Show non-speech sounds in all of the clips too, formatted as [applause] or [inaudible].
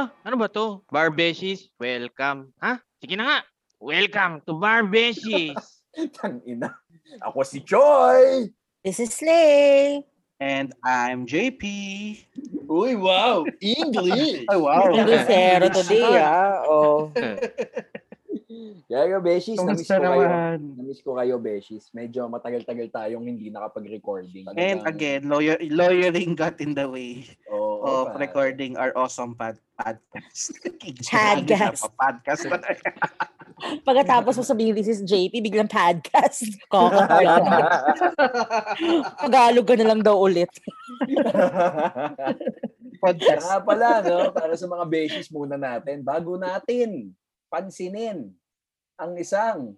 Ano? Ano ba to? Barbeshies? Welcome. Ha? Sige na nga. Welcome to Barbeshies. [laughs] Tang ina. Ako si Joy! This is Slay. And I'm JP. Uy, wow! English! Oh, wow. Lucero today, ah. Oh. [laughs] Kaya Beshies, namiss ko kayo. Namiss ko kayo, Beshies. Medyo matagal-tagal tayong hindi nakapag-recording. And again, lawyer, lawyering got in the way oh, of recording our awesome pod- podcast. [laughs] Podcast. podcast pa. [laughs] Pagkatapos mo sabihin, this is JP, biglang podcast. [laughs] Tagalog ka na lang daw ulit. podcast. Nga pala, no? Para sa mga Beshies muna natin, bago natin pansinin ang isang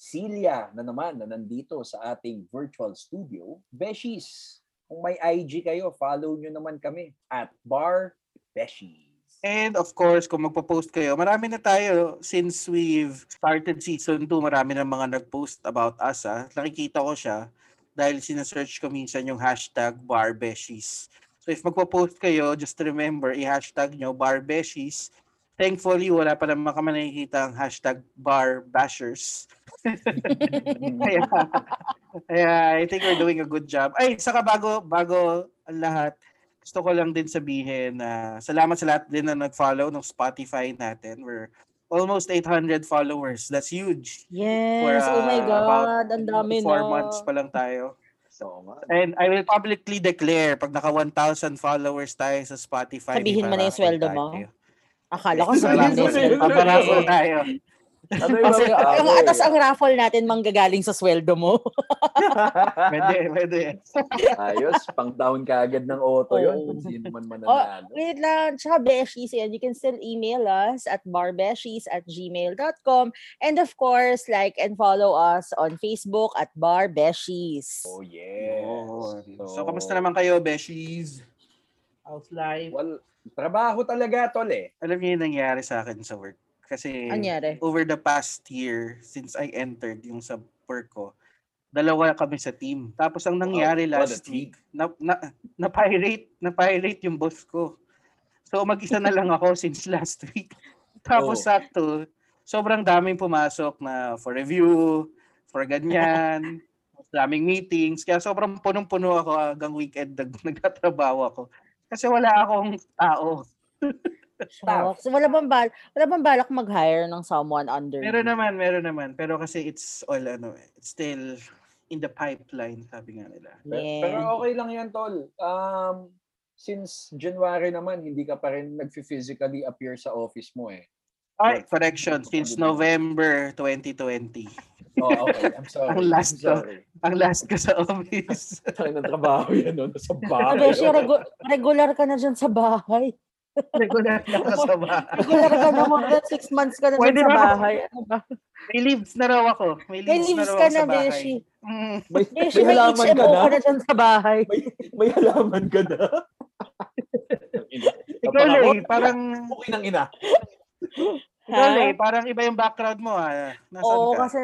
Silya na naman na nandito sa ating virtual studio. Beshies, kung may IG kayo, follow nyo naman kami at Bar Beshies. And of course, kung magpo-post kayo, marami na tayo since we've started season 2, marami na mga nag-post about us. Ah. Nakikita ko siya dahil sinesearch ko minsan yung hashtag barbeshies. So if magpo-post kayo, just remember, i-hashtag nyo barbeshies. Thankfully, wala pa naman kami nakikita ang hashtag barbashers. [laughs] kaya, kaya I think we're doing a good job. Ay, saka bago, bago ang lahat, gusto ko lang din sabihin na salamat sa lahat din na nag-follow ng Spotify natin. We're almost 800 followers. That's huge. Yes, For, oh my uh, God, ang dami Four na. months pa lang tayo. So. And I will publicly declare, pag naka 1,000 followers tayo sa Spotify, Sabihin mo na yung sweldo mo? tayo. Akala ko na yun. Paparaffle tayo. Ano yung Kasi, atas ang raffle natin manggagaling sa sweldo mo. [laughs] Pwede, pwede. Ayos, pang down ka agad ng auto yun. Oo. Kung sino man Oh, mananalo. wait lang. Tsaka beshies yan. You can still email us at barbeshies at gmail.com. And of course, like and follow us on Facebook at barbeshies. Oh, yes. Yun. So, kamusta naman kayo, Beshies? How's life? Well, trabaho talaga, tol eh. Alam niyo yung nangyari sa akin sa work. Kasi Anyari? over the past year, since I entered yung sa work ko, dalawa kami sa team. Tapos ang nangyari a last week, na, na, na-pirate, na-pirate yung boss ko. So mag-isa na lang ako [laughs] since last week. Tapos Oh. sakto, sobrang daming pumasok na for review, for ganyan, [laughs] daming meetings. Kaya sobrang punong-puno ako hanggang weekend [laughs] nag nagtatrabaho ako. Kasi wala akong tao. [laughs] Shucks. Wala bang, bal- wala bang balak mag-hire ng someone under Meron you? naman, meron naman. Pero kasi it's all ano, it's still in the pipeline, sabi nga nila. Yeah. Pero okay lang yan, tol. Um, since January naman, hindi ka pa rin nag-physically appear sa office mo eh. Ay, correction, since November 2020. Oh, okay. I'm [laughs] sorry. Ang last I'm sorry. Ang last ko sa office. [laughs] Tayo ng trabaho yan, no? Nasa Ah, bahay. Beshi, regu- regular ka na dyan sa bahay. [laughs] Regular na ako sa bahay. Regular ka na than six months ka na Pwede dyan sa na bahay. Ano ba? May leaves na raw ako. May May leaves, leaves na raw ka ako na, sa bahay. Beshi. Mm. May, Beshi, may may halaman ka HMO na? ka na dyan sa bahay. May, may halaman ka na? Ikaw, Lay, parang, Okay ng ina. Ha? Lay, parang iba yung background mo. Ah. Nasaan Oo, ka? kasi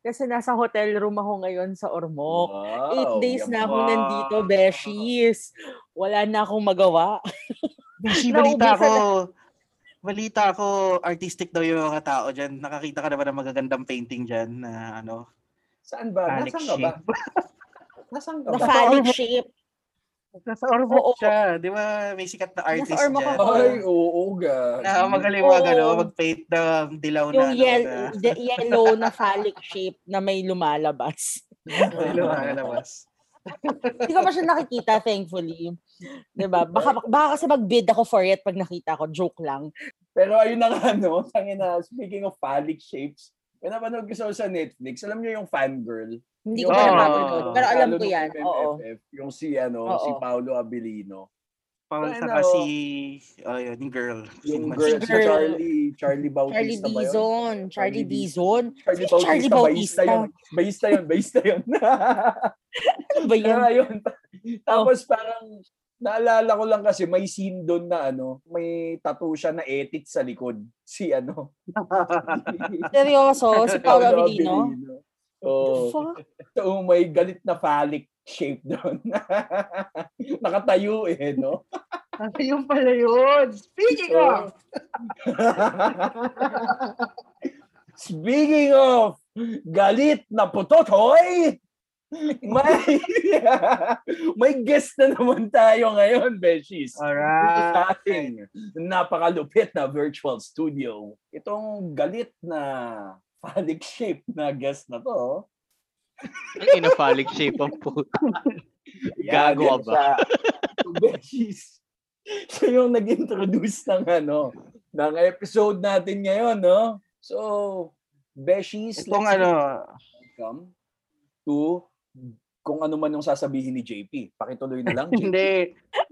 kasi nasa hotel room ako ngayon sa Ormoc. Wow, Eight days na akong yaman. nandito, Beshies. Wala na akong magawa. [laughs] Beshi, balita Naubusan ko, balita ko, artistic daw yung mga tao dyan. Nakakita ka na ba ng magagandang painting dyan na ano? Saan ba? Nasaan ka ba? Nasaan ka Na ba? phallic shape. Nasa Ormoc Oo. siya. Di ba may sikat na artist Ormoc dyan? ako. Ay, oo, ga. Na magaling mga Oo. gano, mag-paint na dilaw na. Yung ano, yel- na- the yellow na phallic shape na may lumalabas. [laughs] Dilaw na labas. Hindi ko pa siya nakikita, thankfully. 'Di ba? Baka, baka kasi mag-bid ako for it pag nakita ko. Joke lang. Pero ayun na nga, [laughs] no? Tangina, speaking of phallic shapes, may napanood ko sa sa Netflix. Alam niyo yung fangirl? Hindi ko pa Oo. napapanood. Pero alam ko yan. Oo. Yung si, ano, Oo. si Paolo Abilino. Paul, Ayun, saka oh. si, oh yun, yung girl. Yung girl, si girl. Charlie, Charlie Bautista Charlie ba yun? Dizon. Charlie Charlie Dizon. Charlie Bautista, Charlie Bautista Bautista. yun. Bautista yun, Bautista [laughs] yun. Ano ba yun. [laughs] Tapos parang, naalala ko lang kasi may scene doon na ano, may tattoo siya na edit sa likod. Si ano. [laughs] Seryoso? Si Paolo Avellino? Oh. Fuck? [laughs] So may galit na phallic shape doon. [laughs] Nakatayo eh, no? [laughs] Ayun pala yun. Speaking of, Speaking of galit na putotoy, may may guest na naman tayo ngayon, Beshies. Alright. Sa ating napakalupit na virtual studio. Itong galit na phallic shape na guest na to. Ang ina-phallic shape ang po. Yan, Gago ba? Beshies. Siya yung nag-introduce ng ano, ng episode natin ngayon, no? So, Beshies, Itong let's ano, welcome to kung ano man yung sasabihin ni JP. Pakituloy na lang, JP. hindi.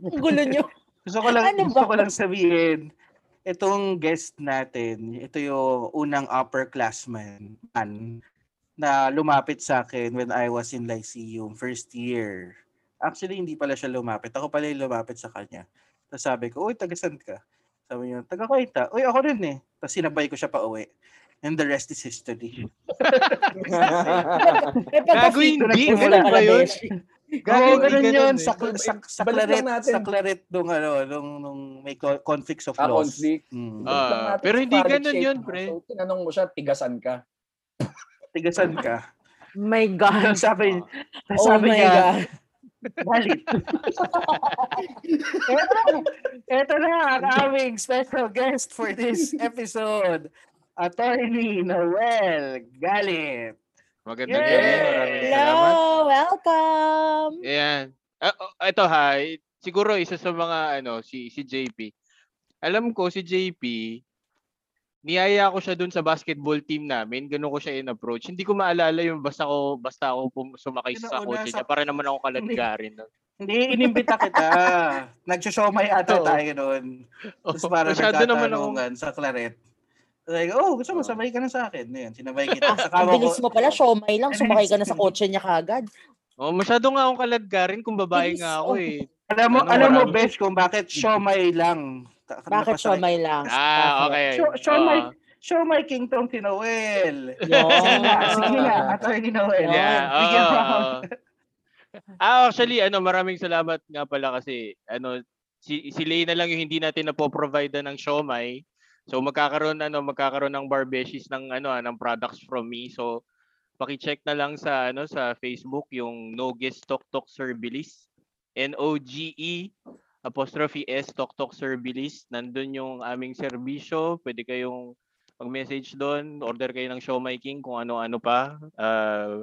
Ang gulo nyo. Gusto ko lang, Ano gusto ba? ko lang sabihin, itong guest natin, ito yung unang upperclassman man na lumapit sa akin when I was in Lyceum, first year. Actually, hindi pala siya lumapit. Ako pala yung lumapit sa kanya. Tapos sabi ko, uy, tagasan ka? Sabi niya, taga Kuwaita. Uy, ako rin eh. Tapos sinabay ko siya pa uwi. And the rest is history. [laughs] Gago hindi. Ganun ba yun? Oo, hindi ganun ganun yun. eh. Sa, sa, sa, claret, natin. sa claret nung, ano, nung, nung may co- conflicts of Ah, laws. conflict. Mm. Ah, natin pero hindi ganun yun, pre. So, tinanong mo siya, tigasan ka. Tigasan ka. My God. sabi, Oh sabi my niya, God. galit. [laughs] eto, eto na ang aming special guest for this episode. Attorney Noel Galit. Magandang Yay! gabi. Maraming Hello, salamat. welcome. Ayan. Ah, oh, ito ha, siguro isa sa mga ano si si JP. Alam ko si JP niyaya ko siya dun sa basketball team namin, ganun ko siya in-approach. Hindi ko maalala yung basta ko basta ako pum- sumakay sa kotse niya para naman ako [laughs] kaladgarin. nun. Hindi, inimbita kita. [laughs] Nagsosomay ata Oo. tayo noon. Tapos Oh, para masyado naman ako. nagkatanungan sa claret. Like, oh, gusto mo, sabay ka na sa akin. Ayan, sinabay kita. Saka Ang bilis mo pala, siomay lang. Sumakay ka na sa [laughs] kotse niya kagad. Oh, masyado nga akong kaladgarin kung babae Bilis, nga ako oh. eh. Alam mo, Ano, alam mo, marami. Besh, kung bakit siomay lang. Bakit siomay lang? Ah, okay. Show- show Oo. my- Siomay King tong si Noel. Yun. [laughs] Sige na, Attorney Noel. Yeah, Bigyan ako. [laughs] Ah, actually, ano, maraming salamat nga pala kasi ano si si Lay na lang yung hindi natin napo-provide ng siomay. So magkakaroon ano, magkakaroon ng barbeshies ng ano, ah, ng products from me. So paki-check na lang sa ano sa Facebook yung No Guest Tok Tok Servilis. N O G E apostrophe S Tok Tok Servilis. Nandun yung aming serbisyo. Pwede kayong mag-message doon, order kayo ng Siomay King kung ano-ano pa. Ah,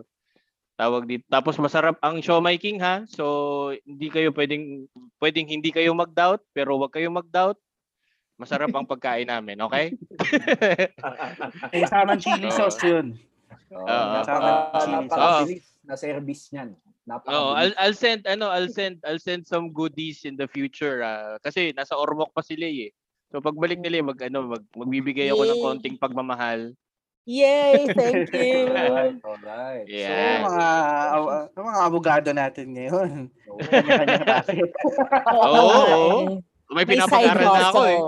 tawag dito. Tapos masarap ang Siomay King ha. So hindi kayo pwedeng pwedeng hindi kayo mag-doubt, pero wag kayong mag-doubt. Masarap ang pagkain namin, okay? [laughs] May samang chili sauce yun. Oo, Oo. napaka- Chili. napakabilis na service niyan. Oo, Napakabilis. I'll, I'll send ano, I'll send I'll send some goodies in the future ah. kasi nasa Ormoc pa sila eh. So pagbalik nila eh, mag ano, mag, magbibigay ako ng Yay. konting pagmamahal. Yay, [laughs] thank you. Alright, alright. So, Yeah. mga, aw- ang mga abogado natin ngayon. So. Oo. [laughs] Nga oo. eh. May pinapag-aral na ako eh.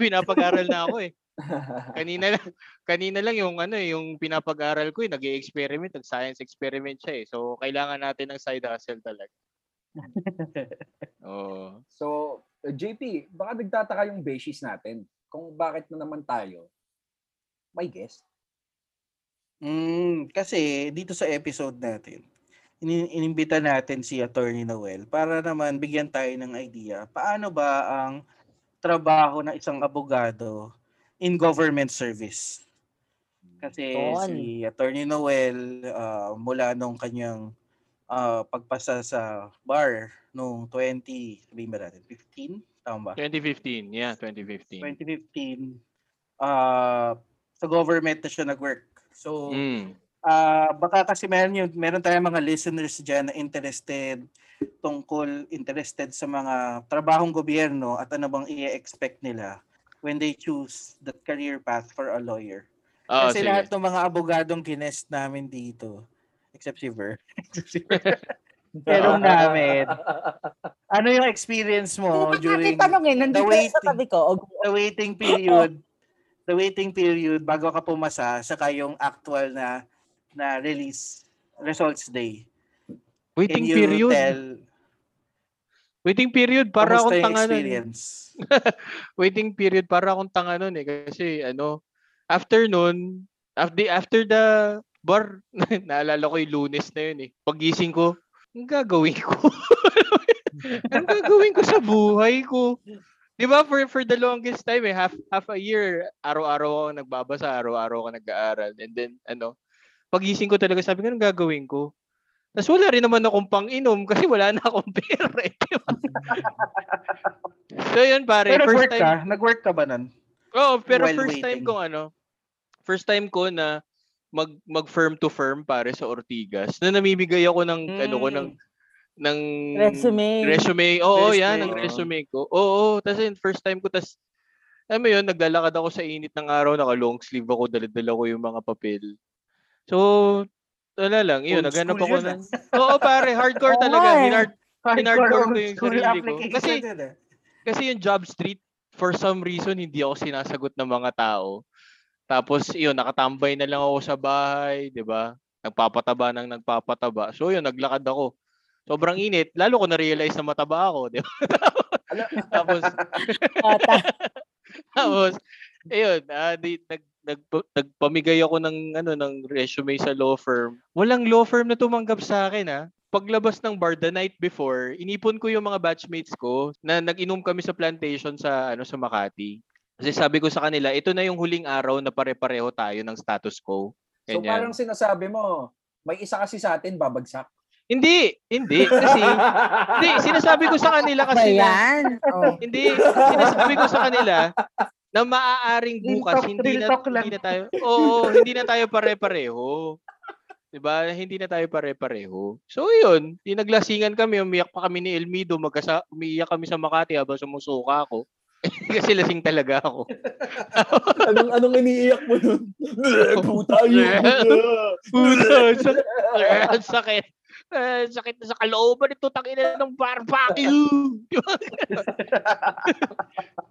Pinapag-aral na ako eh. [laughs] Kanina lang kanina lang yung ano eh, yung pinapag-aral ko eh, nag-experiment, nag-science experiment siya eh. So kailangan natin ng side hustle talaga. [laughs] Oo. so, JP, baka nagtataka yung beshies natin kung bakit na naman tayo may guest. Mm, kasi dito sa episode natin, ini- inimbita natin si Attorney Noel para naman bigyan tayo ng idea paano ba ang trabaho ng isang abogado in government service. Kasi Yun. si Attorney Noel ah, mula nung kanyang ah, pagpasa sa bar noong 20, sabihin ba natin, 15? Tama ba? 2015, yeah, 2015. 2015, ah sa government na siya nag-work. So, Mm. Ah, baka kasi meron yung meron tayong mga listeners diyan na interested tungkol interested sa mga trabahong gobyerno at ano bang i-expect nila when they choose that career path for a lawyer. Oh, kasi sige. lahat ng mga abogadong kinest namin dito except si Ver. [laughs] Tanong [laughs] namin, ano yung experience mo during tanongin, the sa tabi ko. the waiting period the waiting period bago ka pumasa saka yung actual na na release results day. Waiting Can you period. tell Waiting period para akong tanga nun. [laughs] Waiting period para akong tanga nun eh kasi ano after nun after after the bar [laughs] naalala ko yung lunes na yun eh. Pagising ko, ang gagawin ko? [laughs] ang gagawin ko sa buhay ko? 'Di ba for for the longest time eh half half a year araw-araw ako nagbabasa, araw-araw ako nag-aaral and then ano pagising ko talaga sabi ko anong gagawin ko? Tapos wala rin naman akong pang-inom kasi wala na akong [laughs] pera eh. so yun pare, Pero first time. ka? Nag-work ka ba nun? Oo, pero While first time waiting. ko ano, first time ko na mag mag firm to firm pare sa Ortigas. Na namimigay ako ng ano ko ng ng Resume. resume. Oo, Resume, yan ang oo. resume ko. Oo, tas yun, first time ko tas alam mo yun, naglalakad ako sa init ng araw, naka long sleeve ako, dala-dala ko yung mga papel. So, wala lang, yun, naghanap ako yun, ng... [laughs] Oo, pare, hardcore [laughs] talaga. eh. Hinard, Hinardcore ko yung sarili ko. Kasi- eh. kasi yung job street, for some reason, hindi ako sinasagot ng mga tao. Tapos, yun, nakatambay na lang ako sa bahay, di ba? Nagpapataba ng nagpapataba. So, yun, naglakad ako. Sobrang init. Lalo ko na-realize na mataba ako, di ba? [laughs] Tapos, tapos, ayun, ah, di, nag, nag, nagpamigay ako ng, ano, ng resume sa law firm. Walang law firm na tumanggap sa akin, ha? Paglabas ng bar the night before, inipon ko yung mga batchmates ko na nag-inom kami sa plantation sa ano sa Makati. Kasi sabi ko sa kanila, ito na yung huling araw na pare-pareho tayo ng status quo. So Ganyan. parang sinasabi mo, may isa kasi sa atin babagsak. Hindi, hindi. Kasi, hindi, sinasabi ko sa kanila kasi na, yan? Oh. Hindi, sinasabi ko sa kanila na maaaring bukas talk, hindi na, talk hindi na tayo, oo, hindi na tayo pare-pareho. 'Di ba? Hindi na tayo pare-pareho. So yun, yung naglasingan kami, umiyak pa kami ni Elmido, magkasa umiiyak kami sa Makati habang sumusuka ako. [laughs] Kasi lasing talaga ako. [laughs] anong anong iniiyak mo nun? [laughs] Puta yun. Puta, sakit. Eh, sakit na sa kalooban ito, tangina ng barbecue. [laughs]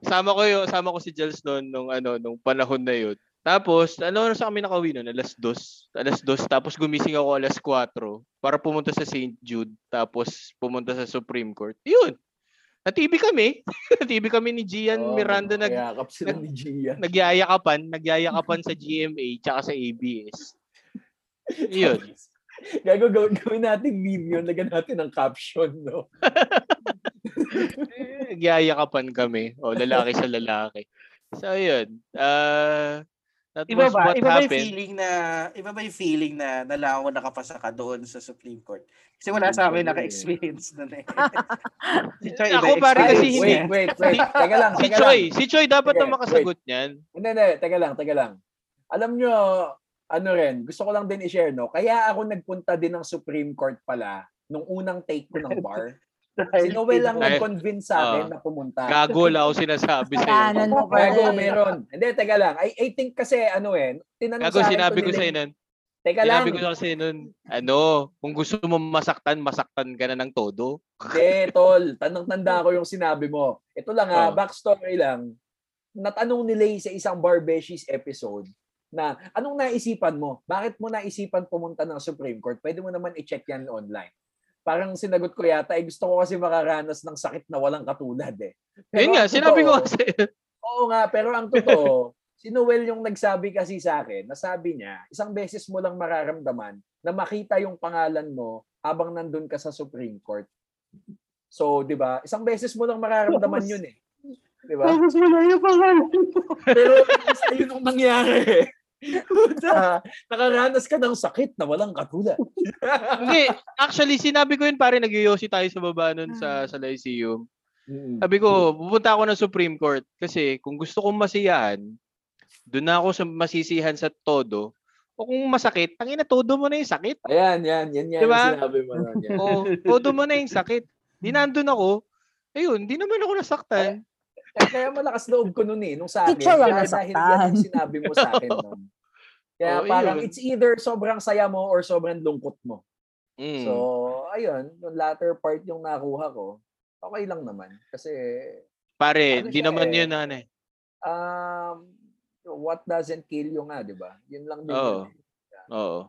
Sama ko yung, sama ko si Jels noon nung ano, nung panahon na yun. Tapos, ano oras kami nakauwi noon? Alas dos. Alas dos. Tapos gumising ako alas 4 para pumunta sa St. Jude. Tapos pumunta sa Supreme Court. Yun. Na-TV kami. [laughs] Na-TV kami ni Gian Oh, Miranda nag, sila ni Gia. nagyayakapan. Nagyayakapan sa GMA tsaka sa ABS. Yun. Gago, gawin, gawin natin meme yun. Lagyan natin ng caption, no? [laughs] Nagyayakapan kami. O, lalaki sa lalaki. So, yun. Uh, that Iba was ba? what Iba ba yung happened. feeling na iba ba yung feeling na nalango nakapasa ka doon sa Supreme Court? Kasi wala sa akin Siyempre. naka-experience [laughs] doon eh. si Choy, Ako, pare, kasi experience hindi-. Wait, wait, wait. Teka lang, Si teka Choi. lang. Si Choi dapat Sige, na makasagot niyan. Hindi, hindi. Teka lang, teka lang. Alam nyo, ano rin, gusto ko lang din i-share, no? Kaya ako nagpunta din ng Supreme Court pala nung unang take ko ng [laughs] bar. Si Noel lang nag-convince sa akin ah. na pumunta. Gago lang ako sinasabi sa'yo. Kanan mo pa Gago, meron. Hindi, teka lang. I, I think kasi, ano eh, tinanong Gago, sa akin sinabi ko sa'yo nun. Teka lang. Sinabi ko kasi nun, ano, kung gusto mo masaktan, masaktan ka na ng todo. Hindi, tol. Tanang-tanda ko yung sinabi mo. Ito lang ha, Oh. backstory lang. Natanong ni Lay sa isang Barbeshies episode na anong naisipan mo? Bakit mo naisipan pumunta ng Supreme Court? Pwede mo naman i-check yan online. Parang sinagot ko yata, eh, gusto ko kasi makaranas ng sakit na walang katulad eh. Pero Yun nga, ang sinabi ko totoo- kasi. [laughs] Oo nga, pero ang totoo, si Noel yung nagsabi kasi sa akin, nasabi niya, isang beses mo lang mararamdaman na makita yung pangalan mo habang nandun ka sa Supreme Court. So, di ba? Isang beses mo lang mararamdaman yun eh. Di ba? Tapos wala yung pangalan mo. Pero basta yun ang nangyari. Puta, nakaranas ka ng sakit na walang katulad. Hindi, actually, sinabi ko yun pare, nagyoyosi tayo sa baba nun sa, sa Lyceum. Sabi ko, pupunta ako ng Supreme Court kasi kung gusto kong masiyahan, doon na ako sa masisihan sa todo. O kung masakit, tangina todo mo na yung sakit. Ayan, yan, yan, yan Diba? sinabi mo nun. Yan. O todo mo na yung sakit. Di nandun ako. Ayun, di naman ako nasaktan. Kaya, kaya malakas loob ko nun eh, nung sa akin. Teacher dahil nasaktan. yan yung sinabi mo sa akin [laughs] nun. Kaya Oo, parang yun. it's either sobrang saya mo or sobrang lungkot mo. Mm. So, ayun, yung latter part yung nakuha ko, okay lang naman. Kasi, Pare, ano di siya naman eh, yun ano eh. um, what doesn't kill you nga, di ba? Yun lang din Oo. yun. eh. Oo.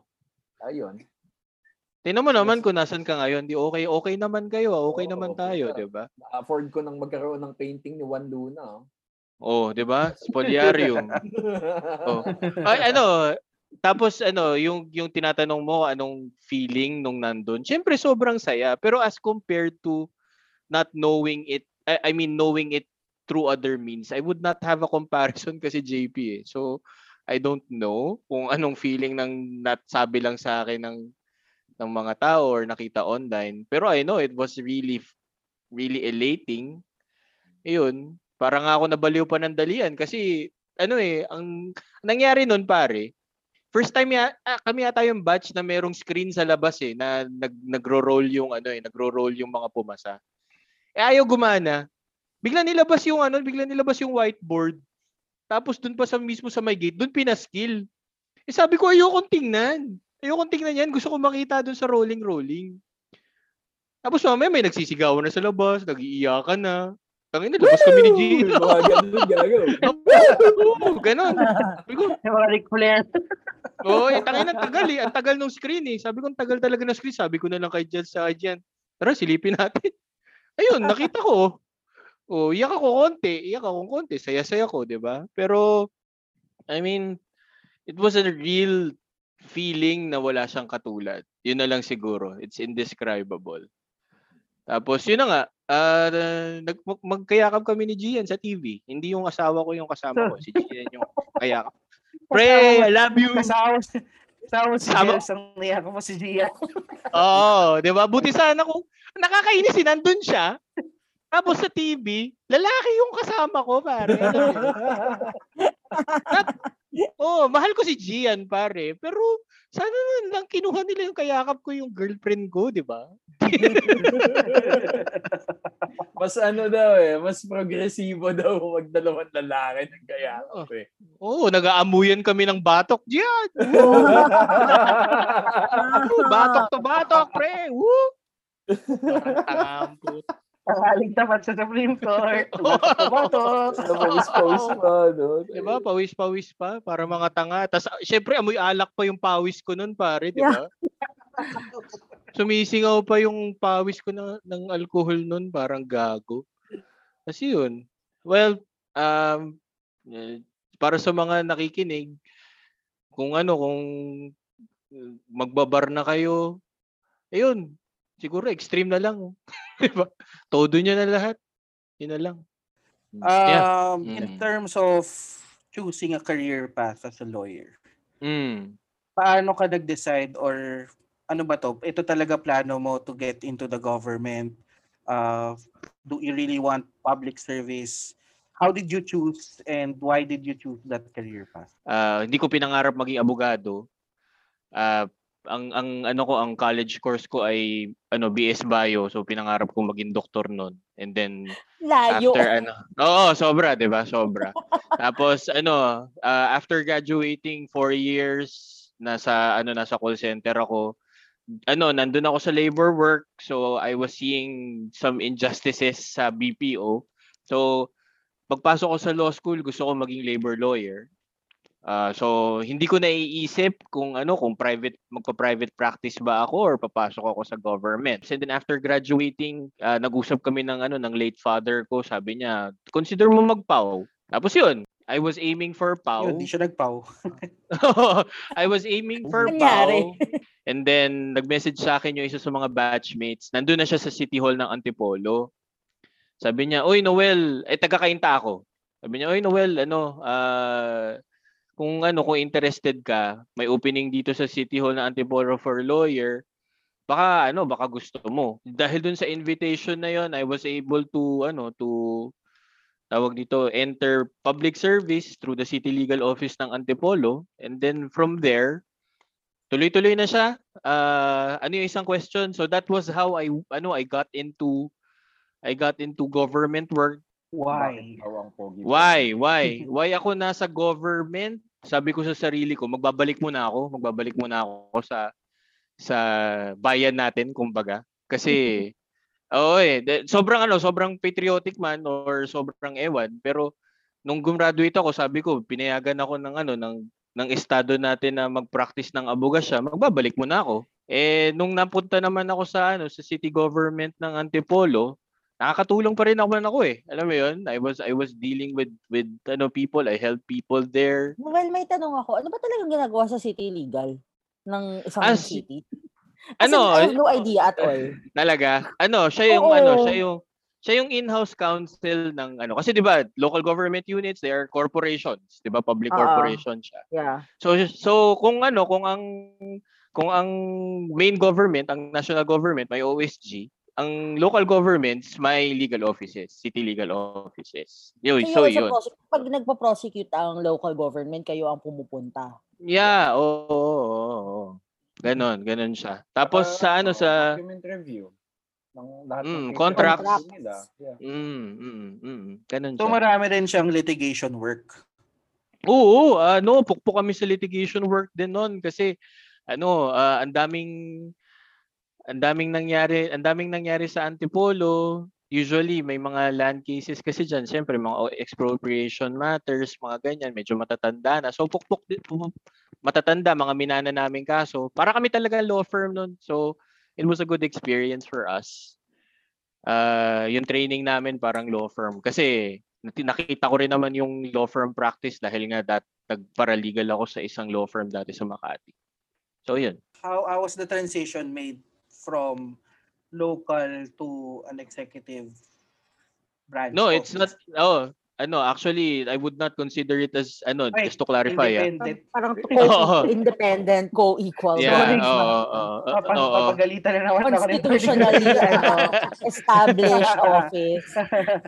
Ayun. Tingnan mo naman kung nasan ka ngayon. Di okay, okay naman kayo. ah. Okay Oo, naman okay tayo, ka. di ba? afford ko nang magkaroon ng painting ni Juan Luna. oh. Oh, di ba? Spoliarium. [laughs] oh. Ay, ano, tapos ano, yung yung tinatanong mo anong feeling nung nandun. Syempre sobrang saya, pero as compared to not knowing it, I, I mean knowing it through other means, I would not have a comparison [laughs] kasi JP eh. So I don't know kung anong feeling ng natsabi lang sa akin ng ng mga tao or nakita online. Pero I know it was really really elating. Ayun, parang ako nabaliw pa ng dalian kasi ano eh, ang nangyari nun pare, first time ya, ah, kami yata yung batch na merong screen sa labas eh, na nag, nagro-roll yung ano eh, nagro-roll yung mga pumasa. Eh ayaw gumana. Bigla nilabas yung ano, bigla nilabas yung whiteboard. Tapos dun pa sa mismo sa may gate, dun pinaskill. Eh sabi ko, ayokong tingnan. Ayokong tingnan yan. Gusto ko makita dun sa rolling-rolling. Tapos mamaya may nagsisigawan na sa labas, nag-iiyakan na. Tangina, labas kami ni Gino. Mga ganun, gagawin. [laughs] Oo, ganon. Sabi ko, mga Ric Flair. Oo, eh, tangin ang tagal eh. Ang tagal ng screen eh. Sabi ko, ang tagal talaga ng screen. Sabi ko na lang kay Jan sa Jan, tara, silipin natin. [laughs] Ayun, nakita ko. Oh, iyak ako konti. Iyak ako konti. Saya-saya ko, di ba? Pero, I mean, it was a real feeling na wala siyang katulad. Yun na lang siguro. It's indescribable. Tapos, yun na nga. ah, nag, mag- magkayakap kami ni Gian sa TV. Hindi yung asawa ko yung kasama ko. Si Gian yung kayakap. [laughs] Pre, I love you. Kasama Kasama si Kasama- Jels, ang niya ko pa si Gia. [laughs] Oo, 'di ba? Buti sana kung nakakainis eh, nandun siya. Tapos sa TV, lalaki yung kasama ko, pare. [laughs] oh, mahal ko si Gian, pare. Pero sana na lang kinuha nila yung kayakap ko yung girlfriend ko, 'di ba? [laughs] mas ano daw eh, mas progresibo daw wag dalawang lalaki ng kaya eh. Oo, nag-aamuyan kami ng batok. Gian! [laughs] Batok to batok, pre! Woo! Parang tangamput. Pangaling tapat sa Supreme Court. [laughs] Bato. Napawis-pawis pa, no? Diba? Pawis-pawis pa para mga tanga. Tapos syempre amoy alak pa yung pawis ko nun pare, di ba? [laughs] Sumisingaw pa yung pawis ko na, ng alcohol nun, parang gago. Kasi yun. Well, um, para sa mga nakikinig, kung ano, kung magbabar na kayo, ayun, siguro extreme na lang. [laughs] di ba? Todo niya na lahat. Yun na lang. Yeah. Um, In Mm. terms of choosing a career path as a lawyer, Mm. paano ka nag-decide or ano ba to? Ito talaga plano mo to get into the government? Uh, do you really want public service? How did you choose and why did you choose that career path? Ah, hindi ko pinangarap maging abogado. Ah, ang ang ano ko ang college course ko ay ano BS Bio. So pinangarap kong maging doktor noon and then Layo. after ano oo sobra 'di ba? Sobra. Tapos ano ah, after graduating four years nasa ano nasa call center ako. Ano nandun ako sa labor work. So I was seeing some injustices sa BPO so pagpasok ko sa law school gusto ko maging labor lawyer Ah, so hindi ko naiisip kung ano kung private magpa-private practice ba ako or papasok ako sa government. And then after graduating, ah, nag-usap kami ng ano ng late father ko, sabi niya, "Consider mo magpaw." Tapos 'yun, I was aiming for PAW. Yun, di siya nagpaw. [laughs] I was aiming for? PAW. And then nag-message sa akin yung isa sa mga batchmates. Nandun na siya sa City Hall ng Antipolo. Sabi niya, "Oy Noel, eh taga-Kainta ako." Sabi niya, "Oy Noel, ano, ah kung ano kung interested ka, may opening dito sa City Hall ng Antipolo for lawyer. Baka ano, baka gusto mo." Dahil dun sa invitation na yon, I was able to ano, to tawag dito, enter public service through the City Legal Office ng Antipolo. And then from there, tuloy-tuloy na siya. Ah, ano yung isang question? So that was how I ano I got into I got into government work. Why? Why? Why? [laughs] Why ako nasa government? Sabi ko sa sarili ko, magbabalik muna ako, magbabalik muna ako sa sa bayan natin kumbaga. Kasi [laughs] Oo eh, de- sobrang ano, sobrang patriotic man or sobrang ewan, pero nung gumraduate ako, sabi ko, pinayagan ako ng ano ng ng estado natin na mag-practice ng abogasya, magbabalik muna ako. Eh nung napunta naman ako sa ano sa city government ng Antipolo, nakakatulong pa rin naman ako eh. Alam mo 'yun? I was I was dealing with with ano people, I help people there. Well, may tanong ako, ano ba talagang ginagawa sa city legal ng isang Ah, si- city? [laughs] Kasi Ano, I have no idea at all. [laughs] Talaga? Ano, siya yung Oo. ano, siya yung siya yung in-house counsel ng ano kasi 'di ba, local government units, they are corporations, 'di ba? Public Oo. corporation siya. Yeah. So so kung ano, kung ang kung ang main government, ang national government may OSG, ang local governments may legal offices, city legal offices. Yun, So, so yun, prosec- pag nagpa-prosecute ang local government, kayo ang pumupunta. Yeah, oo, oo, oo, oo. Ganon, ganon siya. Tapos sa ano sa Document review. Ng lahat Mm, ng contracts. papers nila. Yeah. mm, mm, mm, ganon So siya. marami rin siyang litigation work. Oo, ano, pukpok kami sa litigation work din noon kasi ano, ah, ang daming ang daming nangyari, ang daming nangyari sa Antipolo. Usually may mga land cases kasi diyan, syempre mga expropriation matters, mga ganyan, medyo matatanda na. So pukpok matatanda mga minana naming kaso. Para kami talaga law firm noon. So it was a good experience for us. Ah, yung training namin parang law firm kasi nakita ko rin naman yung law firm practice dahil nga dat nagparalegal ako sa isang law firm dati sa Makati. So yun. How, how was the transition made from local to an executive branch? No, it's not oh, ano, actually I would not consider it as ano, Ay, just to clarify. ah. Independent. Parang [laughs] Oo. co-independent, co-equal. Yeah, oo, oo, oo, Papa- oo. Papagalitan na naman ako ng Constitutionally [laughs] ano, established [laughs] office.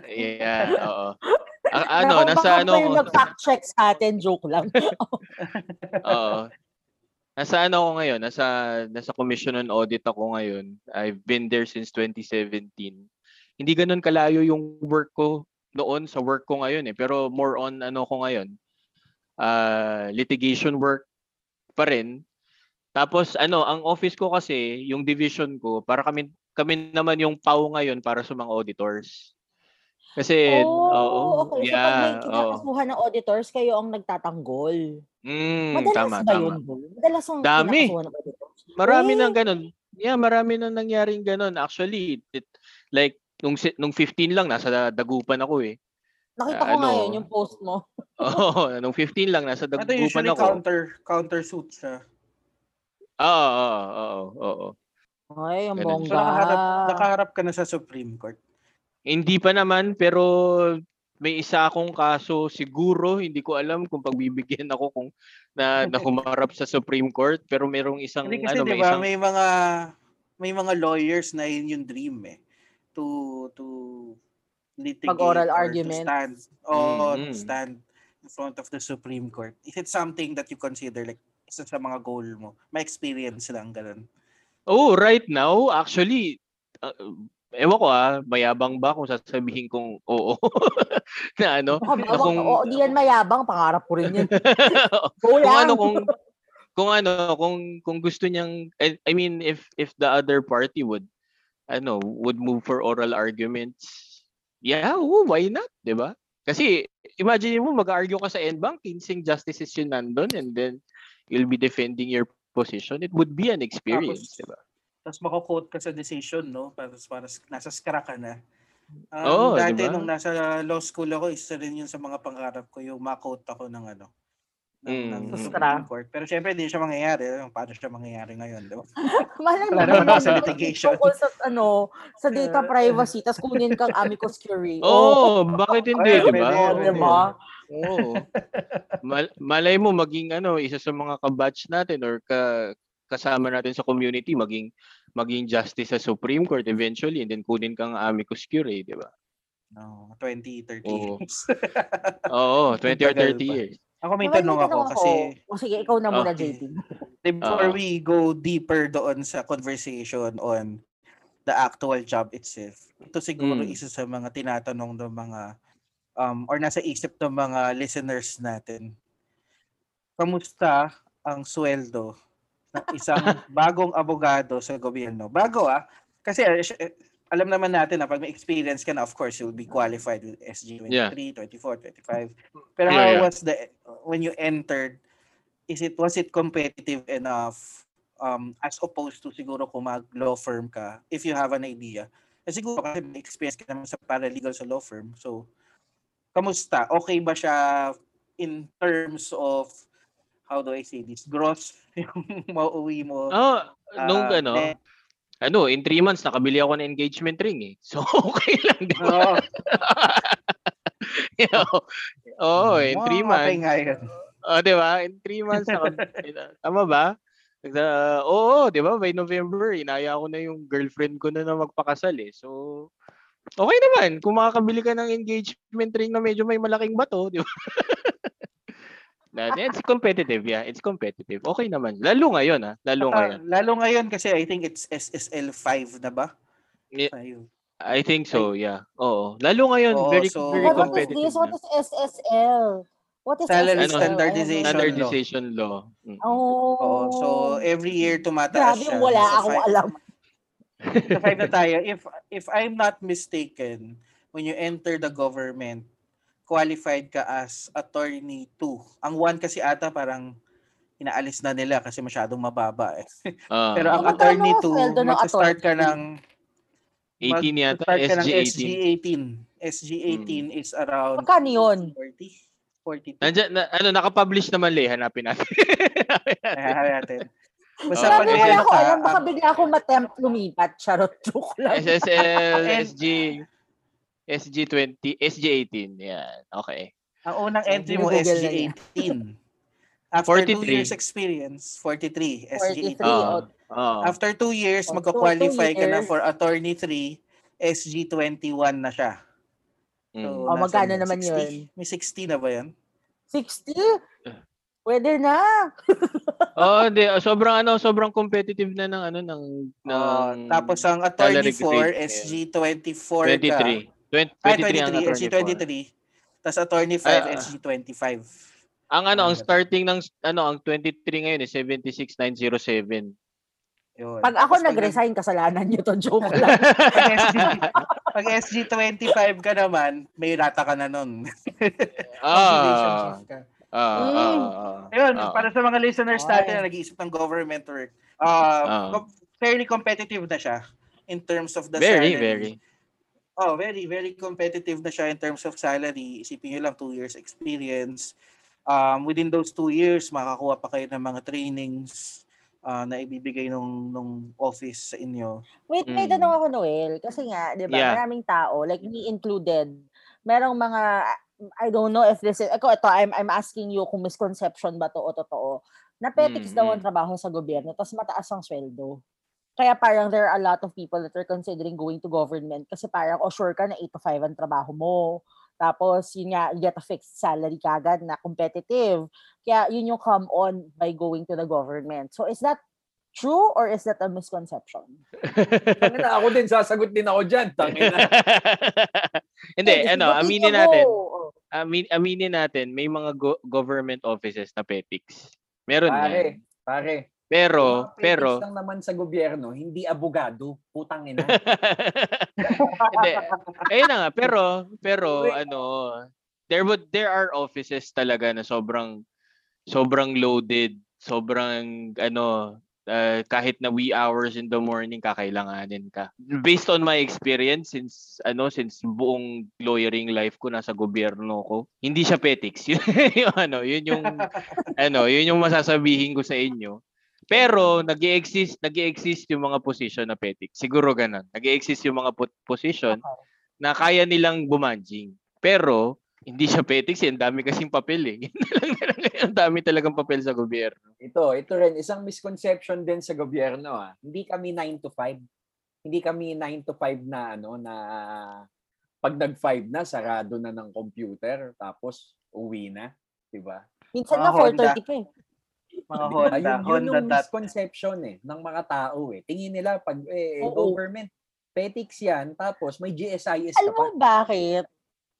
Yeah, oo. A- ano, Naku, nasa baka ano kayo ako- mag-fact check sa atin, joke lang. Oo. Nasa ano ako ngayon? Nasa nasa Commission on Audit ako ngayon. I've been there since 2017. Hindi ganoon kalayo yung work ko noon sa work ko ngayon eh, pero more on ano ko ngayon. Uh, litigation work pa rin. Tapos ano, ang office ko kasi, yung division ko, para kami kami naman yung PAW ngayon para sa mga auditors. Kasi oo, oh, okay. So pag may yeah, oo. kinakasuhan ng auditors, kayo ang nagtatanggol. Mm, Madalas tama, ba tama. yun? Bo? Madalas ang Dami. ng. Marami Eh. nang ganun. Yeah, marami nang nangyaring ganun. Actually, it, like nung nung 15 lang nasa dagupan ako eh. Nakita Ah, ko ano? yun, yung post mo. [laughs] Oo, nung 15 lang nasa Ito dagupan ako. counter counter suit siya. Oo, oo, oo, oo. Ay, ang Ganun So bongga. nakaharap, nakaharap ka na sa Supreme Court. Hindi pa naman pero may isa akong kaso siguro, hindi ko alam kung pagbibigyan ako kung na, na [laughs] humarap sa Supreme Court pero merong isang Hindi kasi ano 'di may isang may mga may mga lawyers na yun yung dream eh to to litigate Mag-oral or argument. to stand oh, Mm, to mm. stand in front of the Supreme Court. Is it something that you consider like isa sa mga goal mo? May experience lang ganun. Oh, right now actually uh, ewan ko ah, mayabang ba kung sasabihin kong oo [laughs] na ano? Baka, na kung- oo, di yan mayabang, pangarap ko rin yun. [laughs] Kung ano kung kung ano kung kung gusto niyang I, I mean if if the other party would ano would move for oral arguments yeah oo, why not 'di ba kasi imagine mo mag-argue ka sa NBank 15 justices yun nandun and then you'll be defending your position it would be an experience Tapos, 'di ba Tapos mako-quote ka sa decision, no? Para, para nasa skra ka na. Oo, Um, dati di ba? nung nasa law school ako, isa rin yun sa mga pangarap ko, yung ma-quote ako ng ano, ng, Mm. ng Sa Supreme skra. Court. Pero syempre, hindi siya mangyayari. Paano siya mangyayari ngayon, di ba? Malay mo naman ako sa litigation. tungkol sa, ano, sa data privacy, tapos kunin kang amicus curiae. oh bakit hindi 'di ba Oo, di ba? Oo. Mal- malay mo maging ano, isa sa mga kabatch natin or ka kasama natin sa community maging maging justice sa Supreme Court eventually and then kunin kang amicus curiae, di ba? No, 20, 30 Oo. years. [laughs] Oo, 20 or Tagal 30 pa. years. ako may Naman, tanong ako kasi O, sige, ikaw na muna, Okay. JT. before Oo. we go deeper doon sa conversation on the actual job itself, ito siguro Mm. isa sa mga tinatanong ng mga um, or nasa isip ng mga listeners natin. Kamusta ang sweldo ng isang bagong abogado sa gobyerno? Bago ah, kasi eh, eh, alam naman natin na pag may experience ka na, of course, you'll be qualified with SG 23, Yeah. 24, 25. Pero Yeah, how yeah. was the, when you entered, is it, was it competitive enough um, as opposed to siguro kung mag-law firm ka, if you have an idea. Eh, siguro kasi may experience ka naman sa paralegal sa law firm. So, kamusta? Okay ba siya in terms of, how do I say this, gross [laughs] yung mauuwi mo? Oh, nung Ah, ano, net. ano, in three months nakabili ako ng engagement ring eh. So [laughs] okay lang, di ba? Oo. [laughs] Oo, in Mga three okay months. nga yun. Oh, di ba? In three months naka, tama ba? Uh, oo, di ba? By November, inaya ko na yung girlfriend ko na na magpakasal eh. So, okay naman. Kung makakabili ka ng engagement ring na medyo may malaking bato, di ba? Na- it's competitive, yeah. It's competitive. Okay naman. Lalo ngayon, ha? Lalo Saka, ngayon. lalo ngayon kasi I think it's SSL 5 na ba? Yeah. Five. I think so, yeah. Oo. Lalo ngayon, Oo, very, so- very What, what is competitive this? What is SSL? What is Salary SSL? standardization. law. Standardization law. Mm. Oh. Oo, so every year tumataas Grabe, siya. wala Nasa akong five- alam. Five na tayo. If, if I'm not mistaken, when you enter the government, qualified ka as attorney 2. Ang 1 kasi ata parang inaalis na nila kasi masyadong mababa eh. [laughs] Ah, Pero ang Magkano attorney ang sweldo 2, ng magsa-start ka ng 18 yata, mag-start ka ng SG18. SG18. SG18 is around Magkano yun? 40. 42. Nandiyan, na, ano, nakapublish naman le, hanapin natin. [laughs] Hanapin natin. Basta Oh, pag wala ano ko ka, alam. Baka ang- bigla akong matempt lumipat. Charot, joke lang. SSL, SG, [laughs] SG20, SG18. Yan, okay. Ang unang entry mo, Google na niya. SG18. [laughs] After 2 43. years experience, 43, SG18. 43. Oo. Oo. After 2 years, Oh, magka-qualify two- two ka na for attorney 3, SG21 na siya. Mm. So, Oh, nasa magkano ano, naman 60? yun? May 60 na ba yan? 60? [sighs] Pwede na. [laughs] Oo, hindi. Sobrang ano, sobrang competitive na ng ano ng ng Oo, tapos ang attorney salary 4, grade, SG24 ka. 23. 20, Ah, 23 ang 23, attorney for. SG23. Tapos attorney 5, Ay, ah. SG25. Ang ano, ang Ah, starting ng ano, ang 23 ngayon is 76907. Yun. Pag ako Tapos pag- nag-resign, kasalanan nyo to. Joke lang. pag, SG, pag SG25 ka naman, may rata ka na nun. Ah. ka. Ah, Mm. ah, ah, Ayun, ah. para sa mga listeners Ay. natin na nag-iisip ng government work, uh, Ah. com- fairly competitive na siya in terms of the Very, salary. very. Oh, very, very competitive na siya in terms of salary. Isipin nyo lang, two years experience. Um, within those two years, makakuha pa kayo ng mga trainings uh, na ibibigay nung, nung office sa inyo. Wait, may Mm. tanong ako, Noel. Kasi nga, di ba, Yeah. maraming tao, like me included, merong mga, I don't know if this is, ako, ito, I'm, I'm asking you kung misconception ba to o totoo, na petics Mm, daw ang trabaho sa gobyerno, tapos mataas ang sweldo. Kaya parang there are a lot of people that are considering going to government kasi parang, oh sure ka na 8 to 5 ang trabaho mo. Tapos, yun nga, you get a fixed salary kagad na competitive. Kaya yun yung come on by going to the government. So, is that true or is that a misconception? [laughs] Tangina, ako din, sasagot din ako dyan. Tangina. [laughs] Hindi, ano, aminin natin. Oh. Amin, aminin natin, may mga go- government offices na petics. Meron Pare, yan. pare. Pero, mga pero, lang naman sa gobyerno, hindi abogado. Putang ina. [laughs] Hindi. Ayun na nga, pero pero ano, there would there are offices talaga na sobrang sobrang loaded, sobrang ano, uh, kahit na wee hours in the morning kakailanganin ka. Based on my experience since ano since buong lawyering life ko nasa gobyerno ko, hindi siya petics. [laughs] Yun yung ano, yun yung ano, yun yung masasabihin ko sa inyo. Pero nag exist nag exist yung mga position na petics. Siguro ganun. nag exist yung mga po- position Okay. na kaya nilang bumanjing. Pero hindi siya petics, eh. ang dami kasing papel eh. [laughs] Na ang dami talagang papel sa gobyerno. Ito, ito rin, isang misconception din sa gobyerno. Ah. Hindi kami 9 to 5. Hindi kami 9 to 5 na ano na pag nag-5 na, sarado na ng computer, tapos uwi na. Diba? Minsan Mga nga Honda. 4.30 pa eh. Mga Honda, Ayun, yun Honda yung misconception eh, ng mga tao eh. Tingin nila pag eh, Oo. government, petics yan, tapos may GSIS ka Alam pa. mo bakit?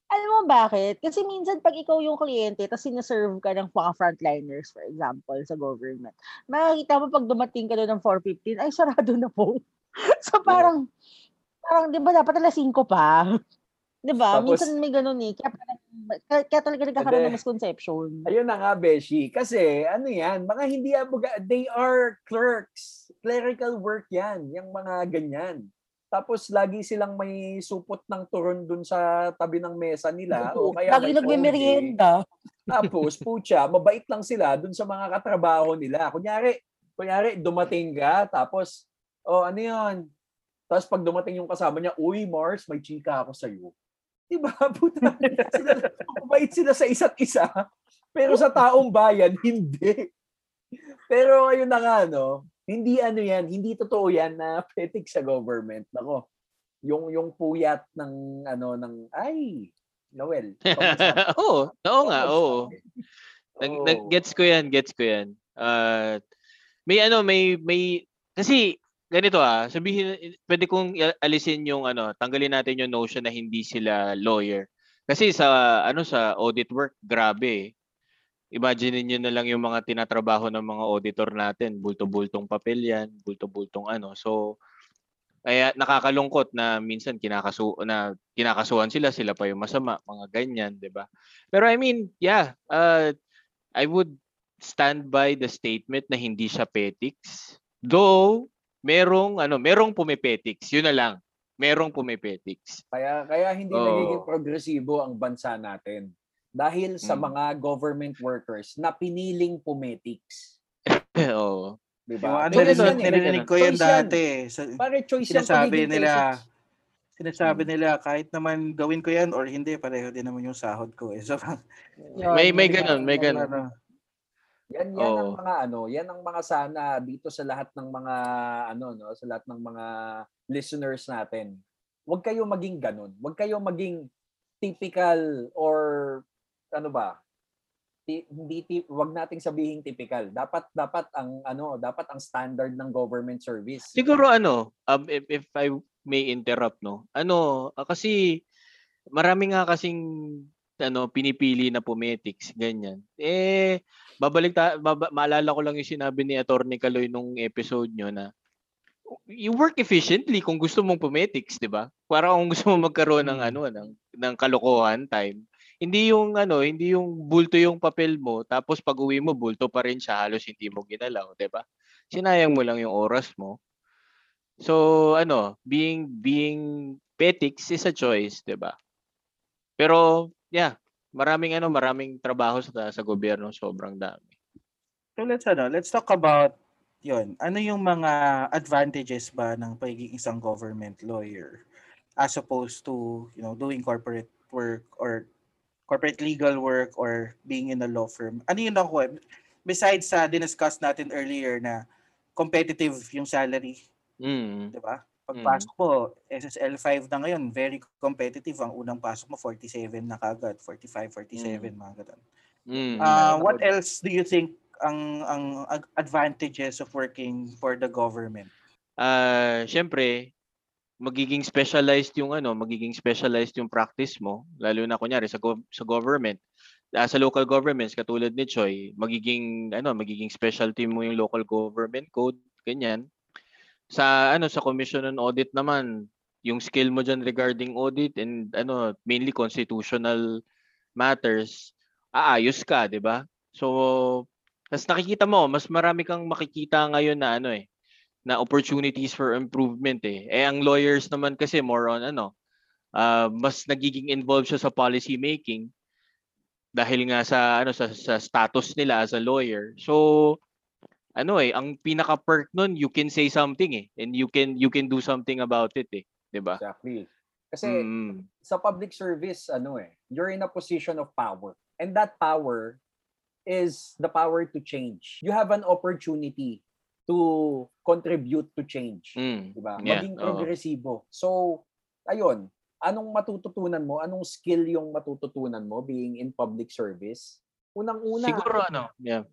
Alam mo bakit? Kasi minsan pag ikaw yung kliyente, tapos sinaserve ka ng mga frontliners, for example, sa government, makikita mo pag dumating ka doon ng 4.15, ay sarado na po. [laughs] so parang, parang di ba dapat alas 5 pa? Di ba? Tapos- Minsan may ganun eh. Kaya, kaya, kaya talaga nagkakaroon ng misconception. Ayun na nga, Beshi. Kasi, ano yan, mga hindi aboga, they are clerks. Clerical work yan, yung mga ganyan. Tapos, lagi silang may supot ng turon dun sa tabi ng mesa nila. o kaya Lagi nagme-merienda. Tapos, putya, mabait lang sila dun sa mga katrabaho nila. Kunyari, kunyari, dumating ka, tapos, oh, ano yun? Tapos pag dumating yung kasama niya, uy, Mars, may chika ako sa'yo. Diba? [laughs] Puta, sila, mabait sila sa isa't isa. Pero sa taong bayan, [laughs] hindi. Pero ayun na nga, no? Hindi ano yan, hindi totoo yan na petik sa government. Nako, yung yung puyat ng ano ng ay Noel. [laughs] oo, oo nga, oo. Nag, Oo. nag, gets ko yan, gets ko yan. Uh, may ano, may, may, kasi, ganito ah, sabihin, pwede kong alisin yung ano, tanggalin natin yung notion na hindi sila lawyer. Kasi sa, ano, sa audit work, grabe eh. Imagine niyo na lang yung mga tinatrabaho ng mga auditor natin, bulto-bultong papel yan, bulto-bultong ano. So, kaya nakakalungkot na minsan kinakasu na kinakasuhan sila, sila pa yung masama, mga ganyan, 'di ba? Pero I mean, yeah, uh, I would stand by the statement na hindi siya petics. Though merong ano, merong pumipetics, yun na lang. Merong pumipetics. Kaya kaya hindi Oo. nagiging progresibo ang bansa natin dahil sa Mm. mga government workers na piniling pumetics. [coughs] Oo. Di Yung ano, Choice narinig, yan eh. narinig ko yan yan. dati. eh. Sa, Pare choice yan sinasabi pagiging nila, sinasabi Hmm. nila, kahit naman gawin ko yan or hindi, pareho din naman yung sahod ko eh. [laughs] So, Yun, May may yun. ganun, may ganun. Yan yan ang Oo. mga ano, yan ang mga sana dito sa lahat ng mga ano no, sa lahat ng mga listeners natin. Huwag kayo maging ganun. Huwag kayo maging typical or ano ba? Ti- hindi ti- wag nating sabihin typical. Dapat dapat ang ano, dapat ang standard ng government service. Siguro ano, um, if, if I may interrupt, no? Ano, ah, kasi marami nga kasing ano, pinipili na pumetics, ganyan. Eh, babalik ta, baba, maalala ko lang yung sinabi ni Attorney Kaloy nung episode nyo na you work efficiently kung gusto mong pumetics, 'di ba? Para kung gusto mo magkaroon ng Mm. ano ng ng kalokohan time. Hindi yung ano, hindi yung bulto yung papel mo tapos pag-uwi mo bulto pa rin siya halos hindi mo ginalaw, 'di ba? Sinayang mo lang yung oras mo. So, ano, being being petics is a choice, 'di ba? Pero yeah, maraming ano, maraming trabaho sa sa gobyerno, sobrang dami. so let's, ano, let's talk about yon Ano yung mga advantages ba ng pagiging isang government lawyer as opposed to, you know, doing corporate work or corporate legal work or being in a law firm? Ano yung nakuha? Besides sa diniscuss natin earlier na competitive yung salary, Mm. di ba? Pagpasok mo, SSL 5 na ngayon, very competitive. Ang unang pasok mo, 47 na kagad, 45, 47, mga ganun. Mm. Uh, what else do you think ang ang ag- advantages of working for the government? ah syempre magiging specialized yung ano, magiging specialized yung practice mo, lalo na kunyari sa gov- sa government. Ah, sa local governments katulad ni Choi, magiging ano, magiging specialty mo yung local government code, ganyan. Sa ano sa Commission on Audit naman, yung skill mo diyan regarding audit and ano, mainly constitutional matters, aayos ka, 'di ba? So, tas nakikita mo, mas marami kang makikita ngayon na ano eh, na opportunities for improvement eh. Eh ang lawyers naman kasi more on ano, ah, mas nagiging involved siya sa policy making dahil nga sa ano sa, sa status nila as a lawyer. So ano eh, ang pinaka perk nun, you can say something eh and you can you can do something about it eh, 'di ba? Exactly. Kasi Mm. sa public service, ano eh, you're in a position of power. And that power is the power to change. You have an opportunity to contribute to change. Mm. Diba? Yeah, Maging progresibo. So, ayun, anong matututunan mo? Anong skill yung matututunan mo being in public service? Unang-una, Siguro ano, yeah.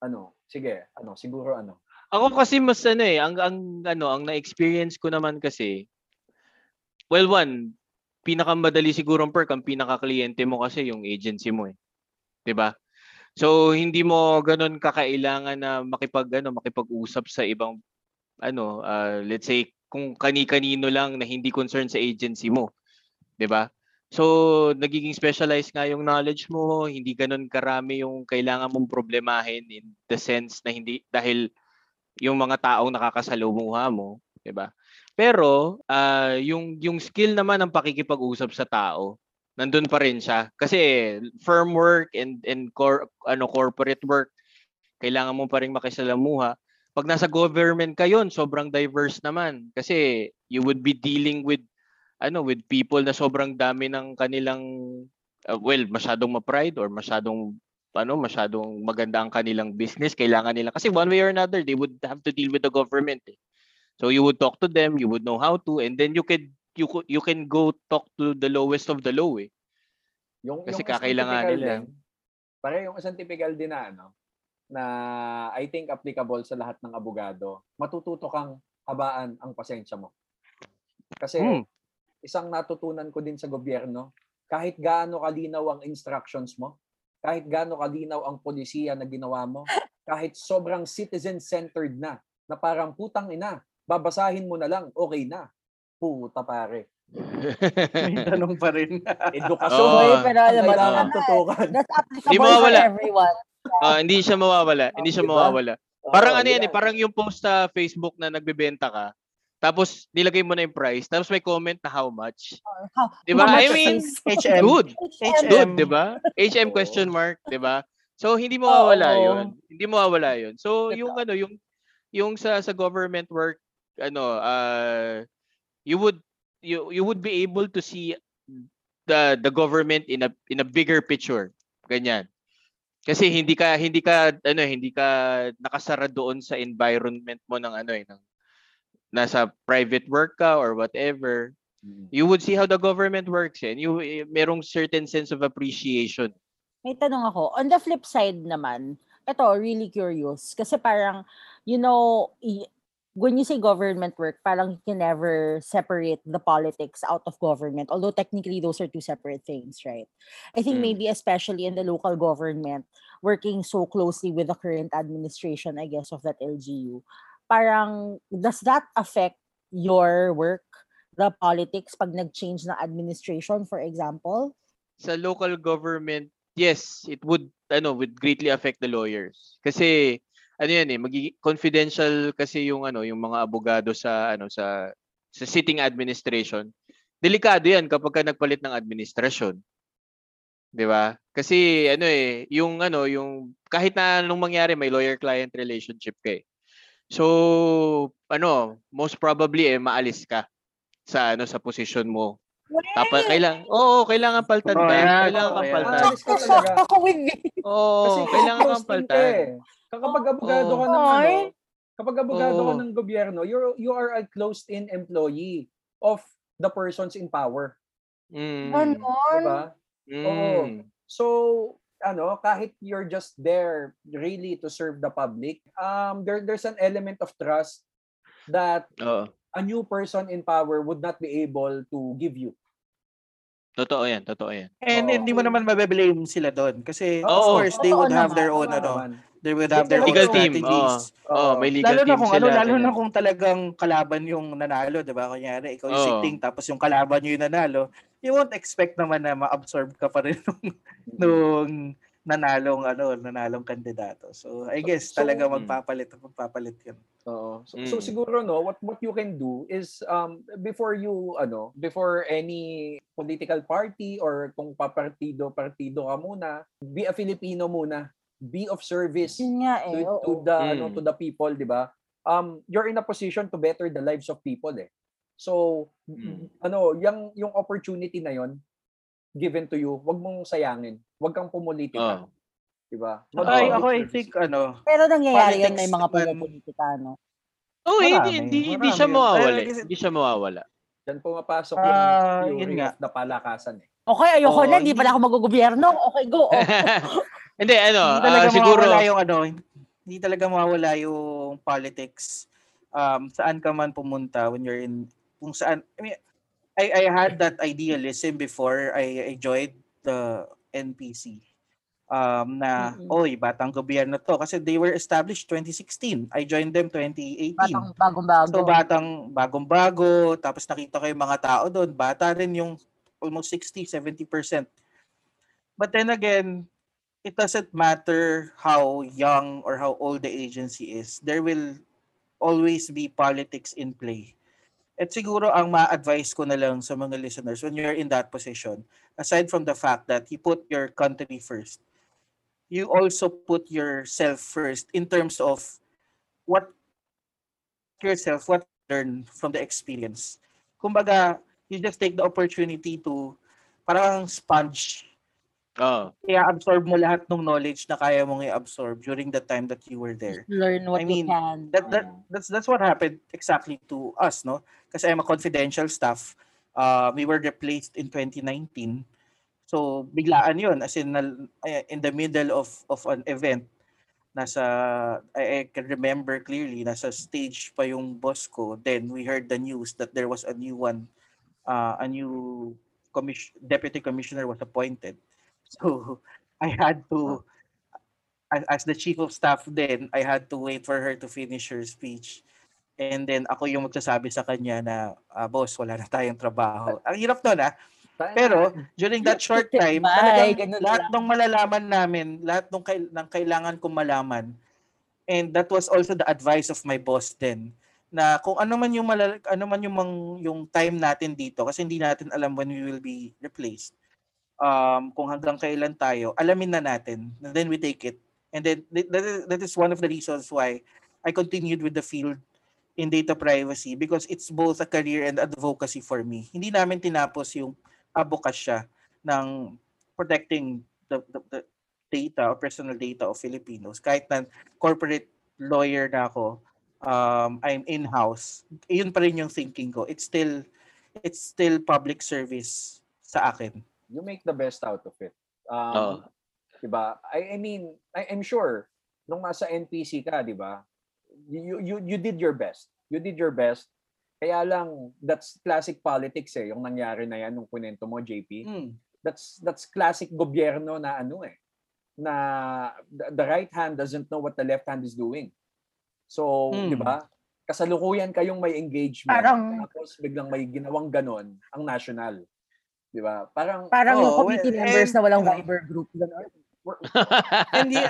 Ano, sige, ano, siguro ano. Ako kasi mas ano eh, ang ang ano, ang na-experience ko naman kasi well one, pinakamadali siguro ang perk ang pinaka-kliyente mo kasi yung agency mo eh. 'Di ba? So hindi mo ganoon kakailangan na makipag ano, makipag-usap sa ibang ano, ah, let's say kung kani-kanino lang na hindi concerned sa agency mo. 'Di ba? So, nagiging specialized nga yung knowledge mo, hindi ganun karami yung kailangan mong problemahin in the sense na hindi dahil yung mga taong nakakasalumuha mo, 'di ba? Pero ah, yung yung skill naman ng pakikipag-usap sa tao, nandun pa rin siya. Kasi firm work and and cor, ano corporate work, kailangan mo pa rin makisalamuha. Pag nasa government ka yon, sobrang diverse naman kasi you would be dealing with ano with people na sobrang dami ng kanilang uh, well masyadong ma-pride or masyadong ano masyadong maganda ang kanilang business kailangan nila kasi one way or another they would have to deal with the government eh. so you would talk to them you would know how to and then you could you could you can go talk to the lowest of the low eh Yung, Kasi yung kakailangan nila. Din, pare yung isang typical din na ano, na I think applicable sa lahat ng abogado, matututo kang habaan ang pasensya mo. Kasi Hmm. Isang natutunan ko din sa gobyerno, kahit gaano kalinaw ang instructions mo, kahit gaano kalinaw ang polisiya na ginawa mo, [laughs] kahit sobrang citizen-centered na, na parang putang ina, babasahin mo na lang, okay na. Puta pare. May [laughs] tanong pa rin. Edukasyon. Oo. Uy, pero ang tutukan. That's Hindi applicable for everyone. [laughs] Ah, hindi siya mawawala hindi siya Diba? mawawala parang Oo, ano yan eh parang yung post sa Facebook na nagbebenta ka tapos nilagay mo na yung price tapos may comment na how much How, Di ba? I mean, HM. good HM. Good, 'di ba? HM question mark, 'di ba? So hindi mawawala Oo. 'yun. Hindi mawawala 'yun. So yung ano, yung yung sa sa government work ano, uh you would you you would be able to see the the government in a in a bigger picture. Ganyan. Kasi hindi ka hindi ka ano, hindi ka nakasara doon sa environment mo ng ano eh ng nasa private work ka or whatever you would see how the government works eh. and you eh, merong certain sense of appreciation May tanong ako. On the flip side naman, ito, really curious. Kasi parang, you know, when you say government work, parang you can never separate the politics out of government. Although technically those are two separate things, right? I think Mm. maybe especially in the local government, working so closely with the current administration, I guess, of that LGU, parang, does that affect your work, the politics, pag nag-change ng administration, for example? sa local government, yes, it would ano would greatly affect the lawyers. Kasi ano yan eh, magiging confidential kasi yung ano, yung mga abogado sa ano sa sa sitting administration. Delikado yan kapag ka nagpalit ng administrasyon. 'Di ba? Kasi ano eh, yung ano, yung kahit na anong mangyari may lawyer-client relationship ka eh. So, ano, most probably eh maalis ka sa ano sa position mo Tapos kailangan, oo, kailangan paltan Oo, ka. yan, Kailangan oo, kang paltan. Ako with me. Oo, Kasi kailangan kang paltan. eh. Kapag abogado ka ng Oo. ano, kapag abogado ka Oo. ng gobyerno, you're, you are a closed-in employee of the persons in power. Mm. Ganon. Diba? Oo. Mm. So, ano, kahit you're just there really to serve the public, um, there, there's an element of trust that Oo. a new person in power would not be able to give you. Totoo yan, totoo yan. And Oo. hindi mo naman mabablame sila doon. Kasi, of Oo. course, they would have naman. their own, Tama ano, naman. they would have their Legal own team, strategies. Oo, oh, may legal lalo na team kung sila. ano, lalo na kung talagang kalaban yung nanalo, 'di ba? Kunyari, ikaw yung Oo. sitting tapos yung kalaban yung nanalo, you won't expect naman na ma-absorb ka pa rin [laughs] nung, nung nanalong ano, nanalong kandidato. So, I guess So- talaga Mm. magpapalit, magpapalit 'yun. Oo. So, so Mm. siguro no, what what you can do is um before you ano, before any political party or kung papartido partido ka muna, be a Filipino muna. Be of service to, Yun nga eh. to oo. the Mm. ano to the people, 'di ba? Um you're in a position to better the lives of people eh. So Mm. ano, yung yung opportunity na 'yon given to you, wag mong sayangin. Wag kang pumulitika, Oo. 'di ba? Ako, Oo. I, ako, I think, ano, Pero nangyayari yun, may mga naman. pumupolitika, no? Oo, hindi, Marami, hindi, hindi siya mawawala. Ay, Hindi siya mawawala. Diyan pumapasok yung Ah, theory yun nga. of the palakasan eh. Okay, ayoko na, di hindi- pala ako mag-gobyerno. Okay, go. Oh. [laughs] hindi, ano, hindi talaga ah, siguro, mawawala yung ano, hindi talaga mawawala yung politics um saan ka man pumunta when you're in kung saan I mean I I had that idealism before I, I joined the NPC um na Mm-mm. oy batang gobyerno to kasi they were established 2016 I joined them 2018 Batang bagong-bago. So batang bagong-bago, tapos nakita ko yung mga tao doon, bata rin yung almost 60, 70%. But then again, it doesn't matter how young or how old the agency is. There will always be politics in play. At siguro ang ma-advise ko na lang sa mga listeners when you're in that position, aside from the fact that you put your country first, you also put yourself first in terms of what yourself, what learn from the experience. Kumbaga, you just take the opportunity to parang sponge Oo. kaya absorb mo lahat ng knowledge na kaya mong i-absorb during the time that you were there. Learn what I mean, you can. That, that that's that's what happened exactly to us, no? Kasi I'm a confidential staff. Uh, we were replaced in 2019. So biglaan 'yun as in eh, in the middle of of an event nasa I, I can remember clearly nasa stage pa yung boss ko then we heard the news that there was a new one uh, a new commission, deputy commissioner was appointed [laughs] so I had to as, as the chief of staff then I had to wait for her to finish her speech. And then ako yung magsasabi sa kanya na ah, boss wala na tayong trabaho. Ang hirap nun ah. Pero during that short [laughs] time, Bye, talagang lahat ng malalaman namin, lahat ng, kail- ng kailangan kong malaman. And that was also the advice of my boss then na kung ano man yung malal- ano man yung mang- yung time natin dito kasi hindi natin alam when we will be replaced. Um kung hanggang kailan tayo, alamin na natin. And then we take it. And then th- that is, that is one of the reasons why I continued with the field in data privacy because it's both a career and advocacy for me. Hindi namin tinapos yung abokasya ng protecting the, the, the data or personal data of Filipinos. Kahit na corporate lawyer na ako, um, I'm in-house, yun pa rin yung thinking ko. It's still, it's still public service sa akin. You make the best out of it. Um, Oo. Diba? I, I mean, I, I'm sure, nung nasa NPC ka, di ba, you, you, you did your best. You did your best. Kaya lang, that's classic politics eh, yung nangyari na yan nung kunento mo, JP. Hmm. That's that's classic gobyerno na ano eh, na the, the right hand doesn't know what the left hand is doing. So, Hmm. di ba? Kasalukuyan kayong may engagement, Parang- tapos biglang may ginawang ganon ang national. Di ba? Parang Parang yung Oo, committee and- members na walang Viber group. Ganun. And, you,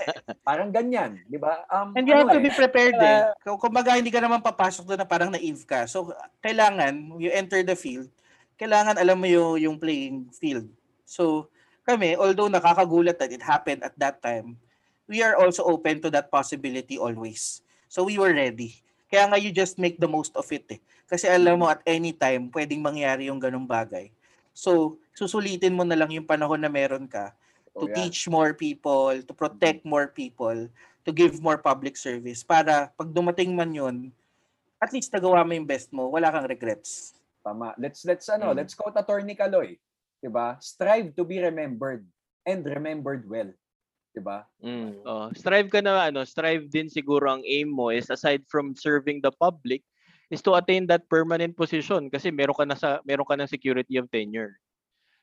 parang ganyan, di ba? Um, and you ano have to eh, be prepared eh. Diba? Kung kumbaga hindi ka naman papasok doon na parang naive ka. So kailangan you enter the field, kailangan alam mo yung, yung playing field. So kami, although nakakagulat that it happened at that time, we are also open to that possibility always. So we were ready. Kaya nga you just make the most of it eh. Kasi alam mo at any time pwedeng mangyari yung ganong bagay. So susulitin mo na lang yung panahon na meron ka to oh, yan. teach more people, to protect more people, to give more public service para pag dumating man yun, at least nagawa mo yung best mo, wala kang regrets. Tama. Let's let's ano, Mm. let's quote Attorney Caloy, 'di ba? Strive to be remembered and remembered well. 'Di ba? Mm. Oh, strive ka na ano, strive din siguro ang aim mo is aside from serving the public is to attain that permanent position kasi meron ka na sa meron ka ng security of tenure.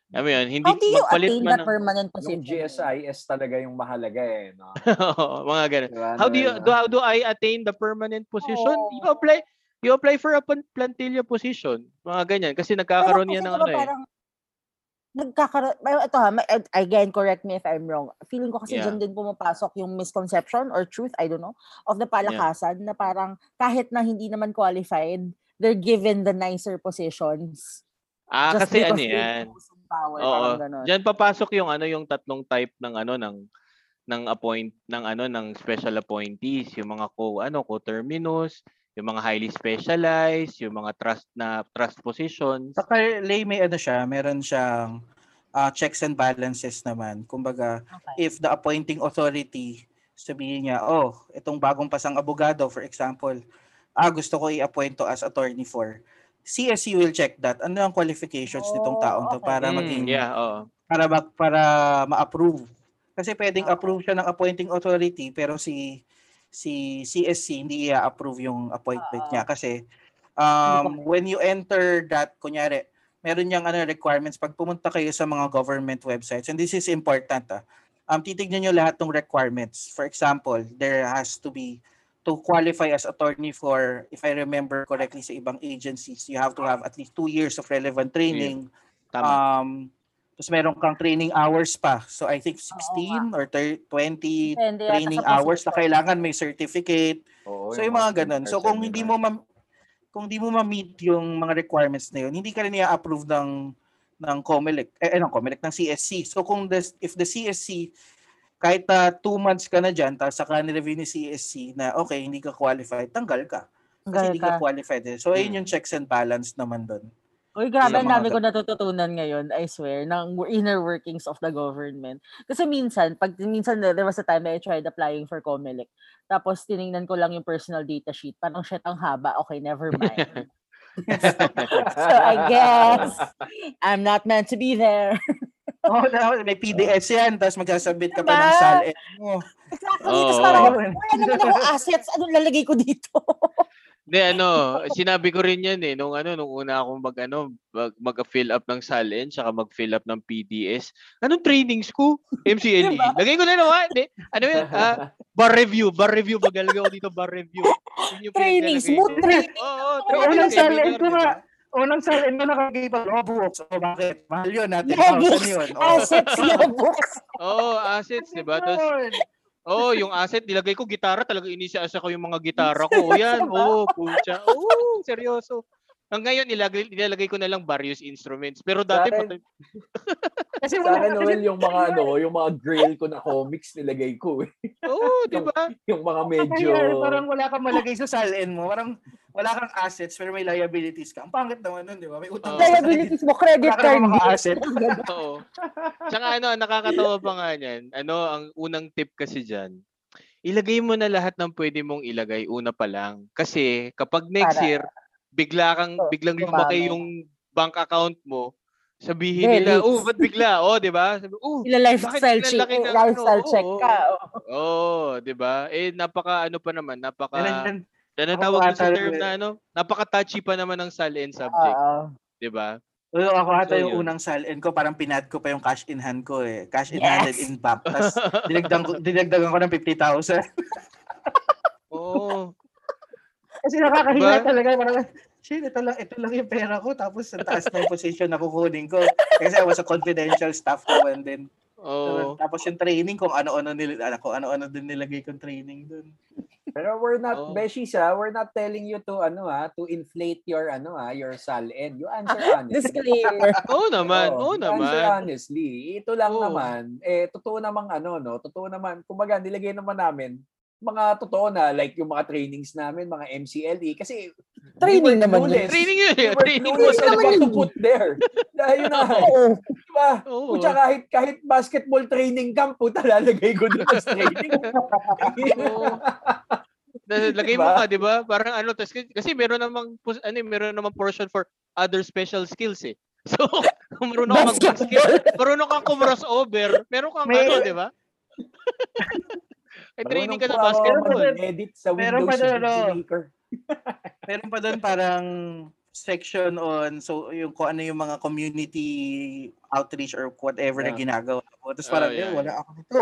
Mo yun, hindi How do you magpalit attain man that ng permanent Yung position? GSIS talaga yung mahalaga eh, no? [laughs] Oo, mga ganun. Di ba, How do you Noel, do, how do I attain the permanent position? Oo. You apply you apply for a pan- plantilla position. Mga ganyan kasi nagkakaroon Pero yan kasi ng diba ano eh. parang nagkakaroon, ito ha, again, correct me if I'm wrong. Feeling ko kasi Yeah. dyan din pumapasok yung misconception or truth, I don't know, of the palakasan na parang kahit na hindi naman qualified, they're given the nicer positions. Ah, just kasi ano yan. power, Oo. Diyan papasok yung ano yung tatlong type ng ano ng ng appoint ng ano ng special appointees, yung mga co ano co-terminus, yung mga highly specialized, yung mga trust na trust positions. Sa Lay may ano siya, meron siyang ah, checks and balances naman. Kumbaga, Okay. if the appointing authority sabihin niya, oh, itong bagong pasang abogado, for example, ah, gusto ko i-appoint to as attorney for. CSC will check that. Ano ang qualifications nitong Oh, taong to okay. para Mm, maging yeah, oo. para ma- para ma-approve. Kasi pwedeng Ah. approve siya ng appointing authority pero si si CSC hindi i-approve yung appointment Ah. niya kasi um, when you enter that kunyari meron niyang ano requirements pag pumunta kayo sa mga government websites and this is important ah. Um titignan niyo lahat ng requirements. For example, there has to be to qualify as attorney for if I remember correctly sa ibang agencies, you have to have at least two years of relevant training Tama. Um, tapos meron kang training hours pa. So I think 16 or thir- 20 Depende training hours na kailangan may certificate. Oo, So yung mga ganun. So kung hindi mo ma- kung hindi mo ma-meet yung mga requirements na yun, hindi ka rin i-approve ng ng COMELEC, eh, eh, ng COMELEC, ng CSC. So kung the, if the CSC, kahit na two months ka na dyan, tapos saka nireview ni CSC na okay, hindi ka qualified, tanggal ka. Kasi hindi ka ka. qualified. Eh. So ayun Hmm. yung checks and balance naman doon. Uy, grabe, ang dami ko natututunan ngayon, I swear, ng inner workings of the government. Kasi minsan, pag minsan there was a time I tried applying for COMELEC. Tapos tiningnan ko lang yung personal data sheet. Parang shit, ang haba. Okay, never mind. [laughs] so I guess I'm not meant to be there. [laughs] Oh, na, may PDS yan, tapos magsasabit ka pa ng Diba? SAL. mo. Exactly. Oo. Tapos parang, wala naman ako assets. Anong lalagay ko dito? [laughs] Hindi ano, sinabi ko rin 'yan eh nung ano nung una akong mag ano mag, mag-fill up ng SALN saka mag-fill up ng PDS. Anong trainings ko? MCLE. Diba? Lagay ko na naman. Hindi. Ano 'yan? [laughs] Ah, bar review, bar review magalagay ako dito bar review. Yun yung Training, pinagalagay smooth ko. training. Oo, oh, Unang training SALN seminar, ko ba? unang SALN ko nakagay pa logbook. So bakit? Mahal yun natin. Logbook. 1,000 yun. Oh. Assets, logbook. Oo, assets, 'di ba? Tapos Oh, yung asset nilagay ko gitara, talaga inisiasa ko yung mga gitara ko. [laughs] O yan, oh, pucha. Oh, seryoso. Hanggang ngayon nilagay nilalagay ko na lang various instruments. Pero dati Sa akin- patay- [laughs] Kasi Sa wala akin, kasi- Noel, yung mga ano, yung mga grill ko na comics nilagay ko eh. Oo, 'di ba? Yung mga medyo... Kaya, parang wala kang malagay sa SALN mo. Parang wala kang assets pero may liabilities ka. Ang pangit naman nun, di ba? May utang sa Liabilities mo, credit Wala card. mga bills. asset. [laughs] Oo. Tsaka ano, ang nakakatawa pa nga niyan. Ano, ang unang tip kasi diyan. Ilagay mo na lahat ng pwede mong ilagay una pa lang. Kasi kapag next Para- year, bigla kang Oh, biglang dumami. lumaki yung bank account mo, sabihin Hindi, nila, oh, ba't bigla? Oh, 'di ba? Oh, Sila lifestyle check, lalaki ng lifestyle ano? check ka. oh, 'di ba? Eh napaka ano pa naman, napaka Yan, ano Ako tawag doon sa term na ano? Napaka-touchy pa naman ng SALN subject, Oo. 'di ba? Oo, ako ata So, yung yun. unang SALN ko, parang pinad ko pa yung cash in hand ko eh. Cash in Yes! hand and in bank. Tapos [laughs] dinagdag ko, dinagdagan ko ng 50,000. Oo. Kasi nakakahiya Diba? talaga. Parang, shit, ito lang, ito lang yung pera ko. Tapos ang taas na yung position na kukunin ko. Kasi I was a confidential staff naman din. Oo. Tapos yung training, kung ano-ano nil, ano, kung ano-ano din nilagay kong training dun. Pero we're not, Oh. Beshi siya, we're not telling you to, ano ha, to inflate your, ano ha, your SALN. You answer [laughs] honestly. Disclaimer. [laughs] Oo naman, Oo, oo you Answer naman. honestly. Ito lang Oo. naman, eh, totoo namang ano, no? Totoo naman, kumbaga, nilagay naman namin, mga totoo na, like yung mga trainings namin, mga MCLE, kasi Training naman yun. Training yun, eh. Training mo on naman to yun. put there. Dahil na, Oo. diba? Oo. Kutsa kahit, kahit basketball training camp, puta, lalagay ko doon as training. Lagay mo Diba? ka, 'di ba? Parang ano, tas, kasi, meron namang ano, eh, meron namang portion for other special skills eh. [laughs] So, kung marunong kang mag-basket, Basketball. marunong kang kumrossover, meron kang May- ano, 'di ba? Ay training ka na basketball. mag-edit sa Meron Windows pa doon, Maker. Meron pa doon parang section on so yung kung ano yung mga community outreach or whatever na Yeah. ginagawa ko. Tapos Oh, parang, yeah, eh, yeah. wala ako nito.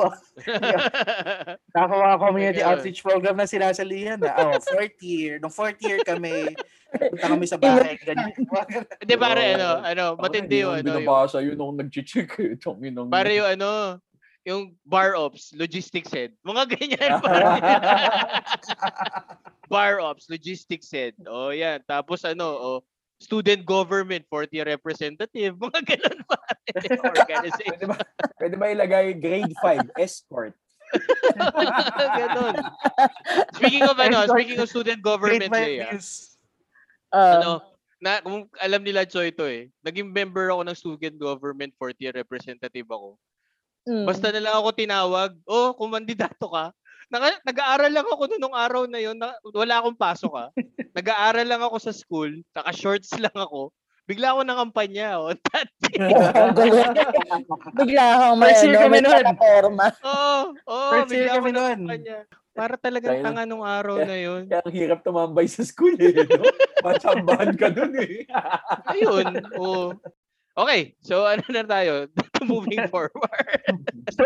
[laughs] Ako mga community Ganun. outreach program na sinasalihan na. Oh, fourth year. Nung fourth year kami, punta kami sa bahay. Ganyan. [laughs] Hindi pare ano, ano, Ako na, matindi ko ano, yung, binabasa yun nung nag-check pare yung ano, yung bar ops, logistics head. Mga [laughs] ganyan [laughs] bar ops, logistics head. Oh, yan. Tapos ano, oh, student government, 40 representative. Mga ganun pare. [laughs] Organization. Pwede ba, pwede ba ilagay grade 5, escort? ganun. Speaking of ano, speaking of student government, Leia. Um, ano, na, kung alam nila Choi to eh, naging member ako ng student government 40 representative ako. Mm. Basta na lang ako tinawag, oh, kung mandidato ka, Naka, nag-aaral lang ako noong nung araw na yun, na, wala akong pasok ha. [laughs] nag-aaral lang ako sa school, naka-shorts [laughs] lang ako. Bigla ako ng kampanya. Oh. [laughs] Galing. Bigla akong may, First year ano, kami may nun. plataforma. Oo, oo, First year bigla ako kami kampanya. Para talagang Kaya- tanga nung araw na yun. Kaya ang hirap tumambay sa school eh. No? Matsambahan ka dun eh. Ayun, oo. Okay, so [laughs] ano na tayo? [laughs] Moving [laughs] forward. So.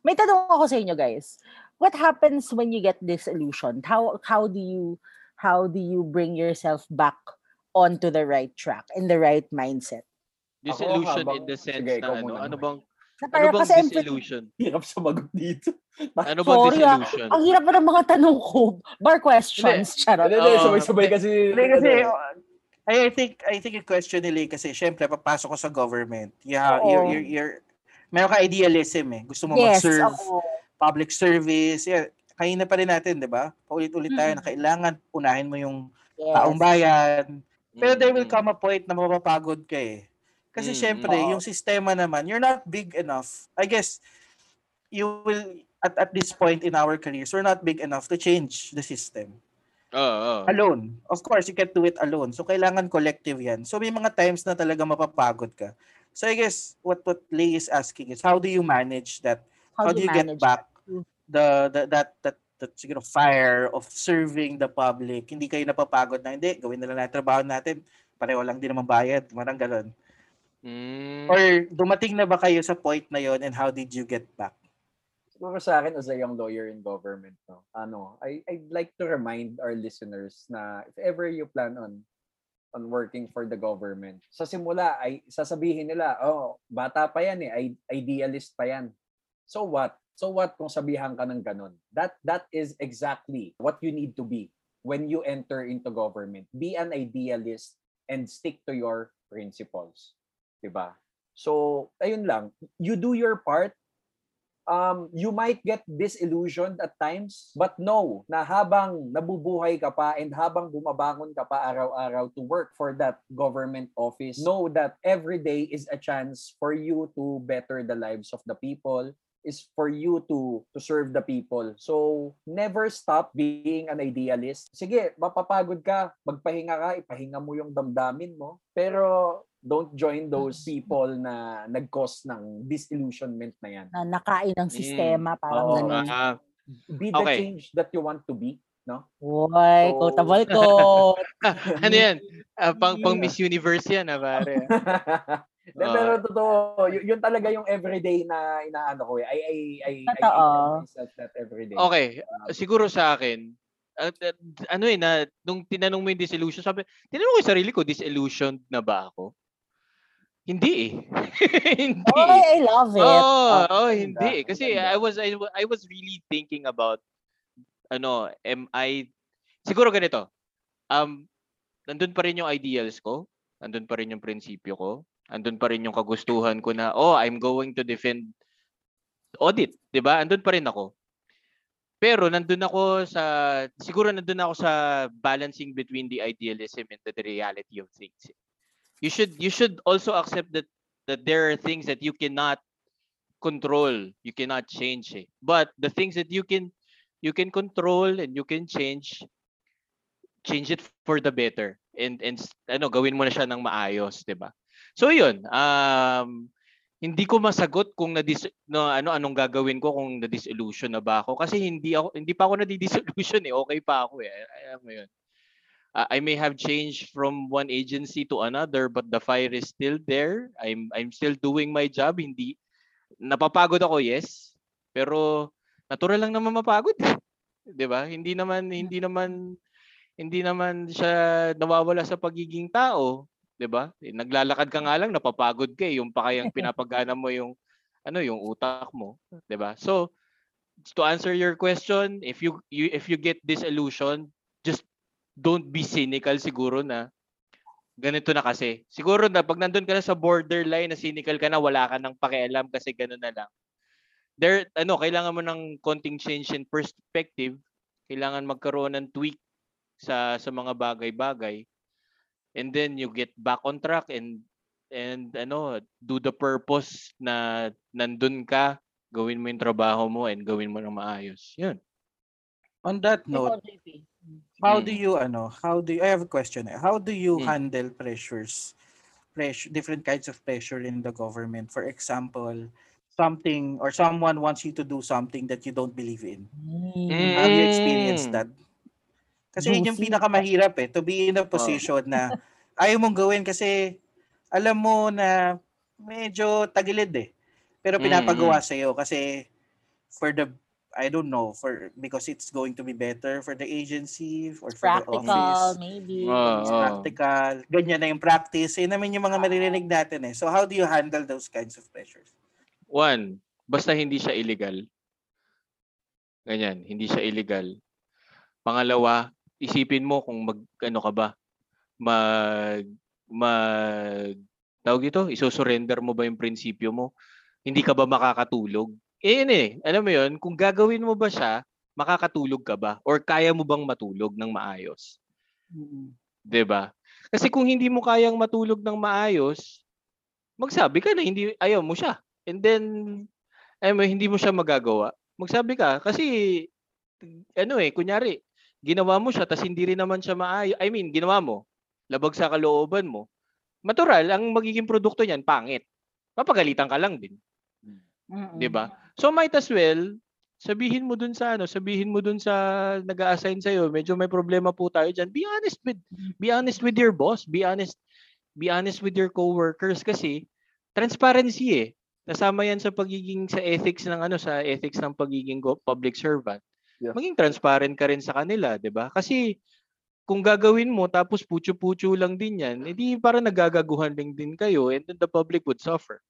May tanong ako sa inyo guys. What happens when you get disillusioned? How how do you how do you bring yourself back onto the right track in the right mindset? Disillusion in the sense Sige, na ano, ano bang Na ano bang kasi disillusion? Hirap sumagot dito. Ano bang Sorry, ah. disillusion? Ang hirap pa ng mga tanong ko. Bar questions. Charot. Hindi, hindi, Oo. sabay-sabay kasi. Hindi kasi, I, I think, I think yung question nila kasi syempre, papasok ko sa government. Yeah, you're, you're, you're, meron ka idealism eh. Gusto mo yes, mag-serve, ako. public service. Yeah, kanina pa rin natin, di ba? Paulit-ulit tayo Mm. na kailangan unahin mo yung Yes. taong bayan. Pero there will come a point na mapapagod ka eh. Kasi Mm, syempre, Oo. yung sistema naman, you're not big enough. I guess, you will, at, at this point in our careers, we're not big enough to change the system. Oo, oo. Alone. Of course, you can't do it alone. So, kailangan collective yan. So, may mga times na talaga mapapagod ka. So, I guess, what what Lay is asking is, how do you manage that? How, do you, get manage back Mm. the, the that that that siguro fire of serving the public? Hindi kayo napapagod na, hindi, gawin na lang natin trabaho natin. Pareho lang din naman bayad. Marang ganun. Mm, Or dumating na ba kayo sa point na yon and how did you get back? Siguro sa akin as a young lawyer in government, no, ano, I, I'd like to remind our listeners na if ever you plan on on working for the government, sa simula ay sasabihin nila, oh, bata pa yan eh, idealist pa yan. So what? So what kung sabihan ka ng ganun? That that is exactly what you need to be when you enter into government. Be an idealist and stick to your principles. 'Di ba? So, ayun lang. You do your part um, you might get disillusioned at times, but know na habang nabubuhay ka pa and habang bumabangon ka pa araw-araw to work for that government office, know that every day is a chance for you to better the lives of the people, is for you to to serve the people. So, never stop being an idealist. Sige, mapapagod ka, magpahinga ka, ipahinga mo yung damdamin mo. Pero don't join those people na nag-cause ng disillusionment na yan. Na nakain ng sistema. Parang Oo. ganun. ah, Be the Okay. change that you want to be. Uy, So- quotable [laughs] ko. [laughs] ano yan? Ah, pang, pang Miss Universe yan, ah, pare. [laughs] Oo. pero totoo, y- yun talaga yung everyday na inaano ko eh. I, I, I, I, Totoo. tell myself that everyday. Okay, siguro sa akin, at, at, ano eh, na, nung tinanong mo yung disillusion, sabi, tinanong ko yung sarili ko, disillusioned na ba ako? Hindi eh. [laughs] hindi. Oh, I love it. Oh, Oh, oh, hindi. ganda, Kasi. I was I, I was really thinking about ano, am I siguro ganito. Um nandun pa rin yung ideals ko, nandun pa rin yung prinsipyo ko, nandun pa rin yung kagustuhan ko na oh, I'm going to defend audit, 'di ba? Andun pa rin ako. Pero nandun ako sa siguro nandun ako sa balancing between the idealism and the, the reality of things. You should you should also accept that that there are things that you cannot control, you cannot change eh. But the things that you can you can control and you can change change it for the better and and ano gawin mo na siya ng maayos, 'di ba? So 'yun, um hindi ko masagot kung na no, ano anong gagawin ko kung na disillusion na ba ako kasi hindi ako hindi pa ako na disillusion eh. Okay pa ako eh. Alam mo 'yun. Uh, I may have changed from one agency to another but the fire is still there. I'm I'm still doing my job. Hindi napapagod ako, yes. Pero natural lang naman mapagod. [laughs] 'Di ba? Hindi naman hindi naman hindi naman siya nawawala sa pagiging tao, 'di ba? Eh, Naglalakad ka nga lang napapagod ka eh. Yung pa kayang [laughs] pinapagana mo yung ano yung utak mo, 'di ba? So to answer your question, if you, you if you get disillusioned, don't be cynical siguro na ganito na kasi. Siguro na pag nandun ka na sa borderline na cynical ka na, wala ka nang pakialam kasi gano'n na lang. There, ano, kailangan mo ng konting change in perspective. Kailangan magkaroon ng tweak sa sa mga bagay-bagay. And then you get back on track and and ano, do the purpose na nandun ka, gawin mo yung trabaho mo and gawin mo ng maayos. Yun. On that note. How Mm. do you ano? How do you, I have a question. eh. How do you Mm. handle pressures? Pressure, different kinds of pressure in the government. For example, something or someone wants you to do something that you don't believe in. Mm. Have you experienced Mm. that? Kasi yun yung pinakamahirap eh, to be in a position na ayaw mong gawin kasi alam mo na medyo tagilid eh. Pero Mm, pinapagawa sa iyo kasi for the I don't know for because it's going to be better for the agency or for the Practical, office. maybe. It's practical. Ganyan na yung practice. Yun naman yung mga maririnig natin eh. So how do you handle those kinds of pressures? One, basta hindi siya illegal. Ganyan, hindi siya illegal. Pangalawa, isipin mo kung mag ano ka ba, mag mag tawag dito, isosurrender mo ba yung prinsipyo mo? Hindi ka ba makakatulog? Eh yun eh, alam mo yun, kung gagawin mo ba siya, makakatulog ka ba? Or kaya mo bang matulog ng maayos? 'Di ba? Kasi kung hindi mo kayang matulog ng maayos, magsabi ka na hindi ayaw mo siya. And then ay mo hindi mo siya magagawa. Magsabi ka kasi ano eh, kunyari, ginawa mo siya tas hindi rin naman siya maayos. I mean, ginawa mo. Labag sa kalooban mo. Natural, ang magiging produkto niyan pangit. Papagalitan ka lang din, Mm-mm. 'di ba? So might as well sabihin mo dun sa ano, sabihin mo dun sa nag-a-assign sa medyo may problema po tayo diyan. Be honest with be honest with your boss, be honest be honest with your coworkers kasi transparency eh. Kasama yan sa pagiging sa ethics ng ano sa ethics ng pagiging public servant. Yeah. Maging transparent ka rin sa kanila, 'di ba? Kasi kung gagawin mo tapos putyo-putyo lang din yan, edi parang nagagaguhan din din kayo and then the public would suffer.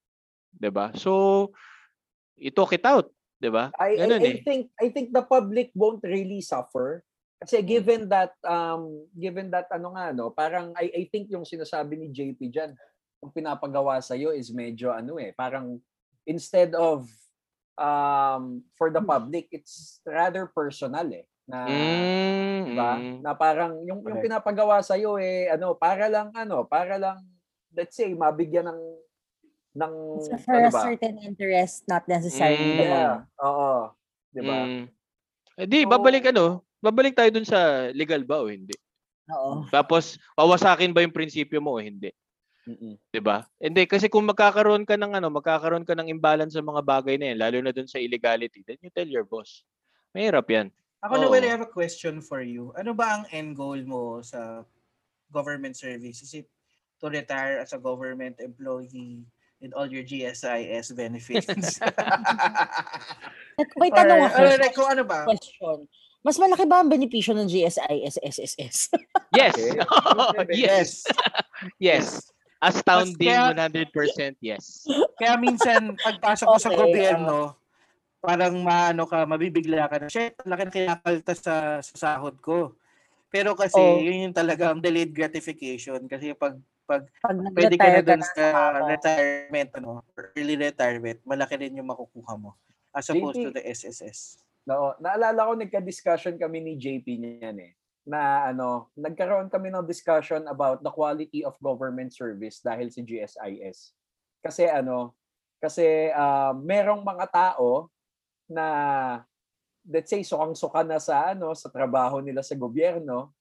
'Di ba? So, i talk it out, 'di ba? I, I, Ganun I eh. think I think the public won't really suffer kasi given that um given that ano nga no parang I I think yung sinasabi ni JP diyan yung pinapagawa sa is medyo ano eh parang instead of um for the public it's rather personal eh na Mm, diba? mm. na parang yung yung pinapagawa sa eh ano para lang ano para lang let's say mabigyan ng ng So for ano a ba? certain interest, not necessarily Mm. the Yeah, oo. 'Di ba? Mm. Eh di, So- babalik ano? Babalik tayo dun sa legal ba o hindi? Oo. Tapos, wawasakin ba yung prinsipyo mo o hindi? Mm-mm. 'Di ba? Hindi kasi kung magkakaroon ka ng ano, magkakaroon ka ng imbalance sa mga bagay na yan, lalo na dun sa illegality, then you tell your boss. Mahirap 'yan. Ako na Oo. I have a question for you. Ano ba ang end goal mo sa government service? Is it to retire as a government employee with all your GSIS benefits? [laughs] May Or, tanong ako. or like, kung ano ba? Question. Mas malaki ba ang benepisyo ng GSIS SSS? [laughs] Yes. Okay. [laughs] yes. Yes. Astounding Kaya- 100% yes. Kaya minsan, pagpasok ko sa Okay, gobyerno, parang maano ka, mabibigla ka na, shit, laki na kinakalta sa, sa sahod ko. Pero kasi, Oh. yun yung talagang delayed gratification. Kasi pag, pag Pag pwede ka na dun sa retirement, ano, early retirement, malaki rin yung makukuha mo. As opposed JP. to the SSS. No, naalala ko nagka-discussion kami ni JP niyan eh na ano, nagkaroon kami ng discussion about the quality of government service dahil si GSIS. Kasi ano, kasi ah, merong mga tao na let's say sukang-suka na sa ano sa trabaho nila sa gobyerno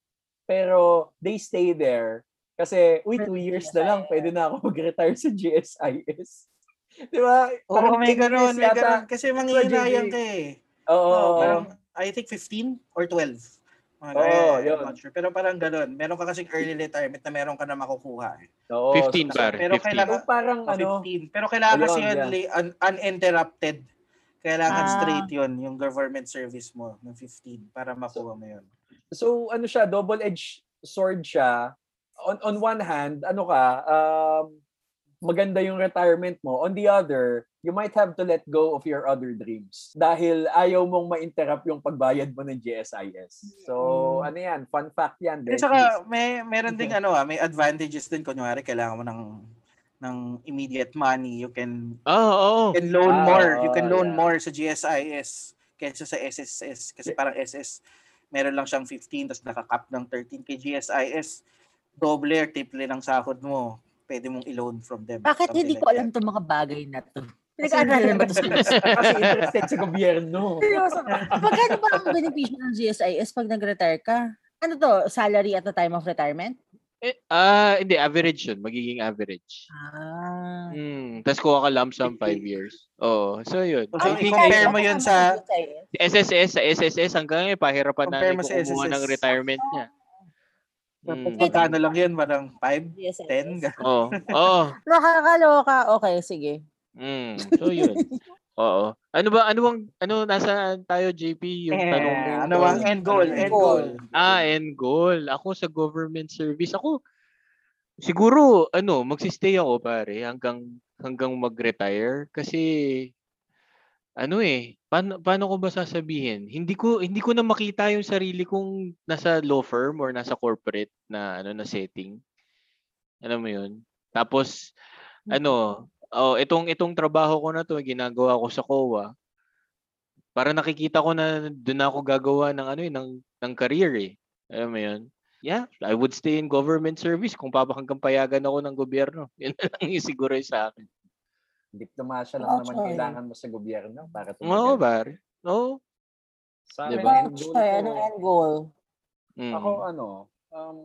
pero they stay there kasi uy two years na lang pwede na ako mag-retire sa GSIS. [laughs] Di ba? Oo, Parang may 10 ganun, may ganun. Kasi manghihinayang JP. ka eh. Oo. Oo, parang, I think 15 or 12. Mga Oo, ganun, yun. Not sure. Pero parang ganun. Meron ka kasing early retirement na meron ka na makukuha. Eh. Oo, 15 so- pare, pero 15. kailangan- So parang O, ano, 15. Pero kailangan kasi yun, yeah. li- un- uninterrupted. Kailangan Ah. straight yun, yung government service mo ng 15 para makuha mo yun. so ano siya, double-edged sword siya. On on one hand, ano ka, um, maganda yung retirement mo. On the other, you might have to let go of your other dreams dahil ayaw mong ma-interrupt yung pagbayad mo ng GSIS. So, Mm. ano yan, fun fact yan. At saka may meron ding ano ah, may advantages din kunwari kailangan mo ng ng immediate money, you can Oo, oo. you can loan Ah, more, you can loan yeah. more sa GSIS kaysa sa SSS kasi parang SS meron lang siyang 15 tapos nakakap ng 13 kay GSIS doble or triple ng sahod mo pwede mong i-loan from them. Bakit hindi like ko alam itong mga bagay na to? Kasi Pinag-aaralan ba ito sa [laughs] Kasi interested sa gobyerno. Seryoso. Magkano ba ang benepisyo ng GSIS pag nag-retire ka? Ano to? Salary at the time of retirement? Eh, ah, hindi average 'yun, magiging average. Ah. Hmm, tapos kuha ka lump sum 5 years. Oo, so 'yun. So, think compare eh, mo yun sa SSS sa SSS hanggang ngayon pahirapan sa kumuha ng retirement niya. Mm. Magkano lang yan? Parang 5, GSIS. 10? Oo. Oo. Nakakaloka. Okay, sige. Mm. So 'yun. [laughs] Oo. Ano ba ano bang ano nasa tayo JP yung Eh, tanong mo? ano bang end goal? Ano End goal. Ah, end goal. Ako sa government service. Ako siguro ano, magsi-stay ako pare hanggang hanggang mag-retire kasi ano eh, paano, paano ko ba sasabihin? Hindi ko hindi ko na makita yung sarili kong nasa law firm or nasa corporate na ano na setting. Alam mo 'yun? Tapos ano, oh, itong itong trabaho ko na to, ginagawa ko sa COA. Para nakikita ko na doon ako gagawa ng ano eh, ng ng career eh. Alam mo 'yun? Yeah, I would stay in government service kung papakanggang payagan ako ng gobyerno. [laughs] Yun lang yung siguro yung sa akin. Diplomasya lang naman kailangan mo sa gobyerno para Oo, tumagal. pare. Oo. Sa Diba? akin, Ikaw, end goal Choy, ko- anong end goal? Mm. Ako ano, um,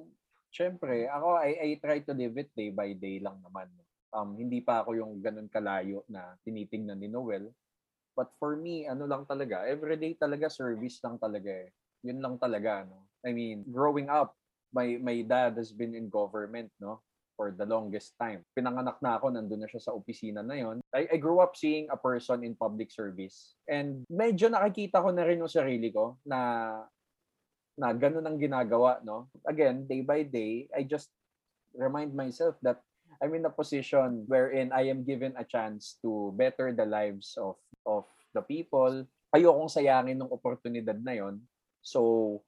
syempre, ako I, I try to live it day by day lang naman. Um, hindi pa ako yung ganun kalayo na tinitingnan ni Noel. But for me, ano lang talaga, everyday talaga service lang talaga eh. Yun lang talaga, no? I mean, growing up, my my dad has been in government, no? For the longest time. Pinanganak na ako, nandun na siya sa opisina na yon. I, I grew up seeing a person in public service. And medyo nakikita ko na rin yung sarili ko na na ganun ang ginagawa, no? Again, day by day, I just remind myself that I'm in a position wherein I am given a chance to better the lives of of the people. Ayokong sayangin ng oportunidad na yon. So,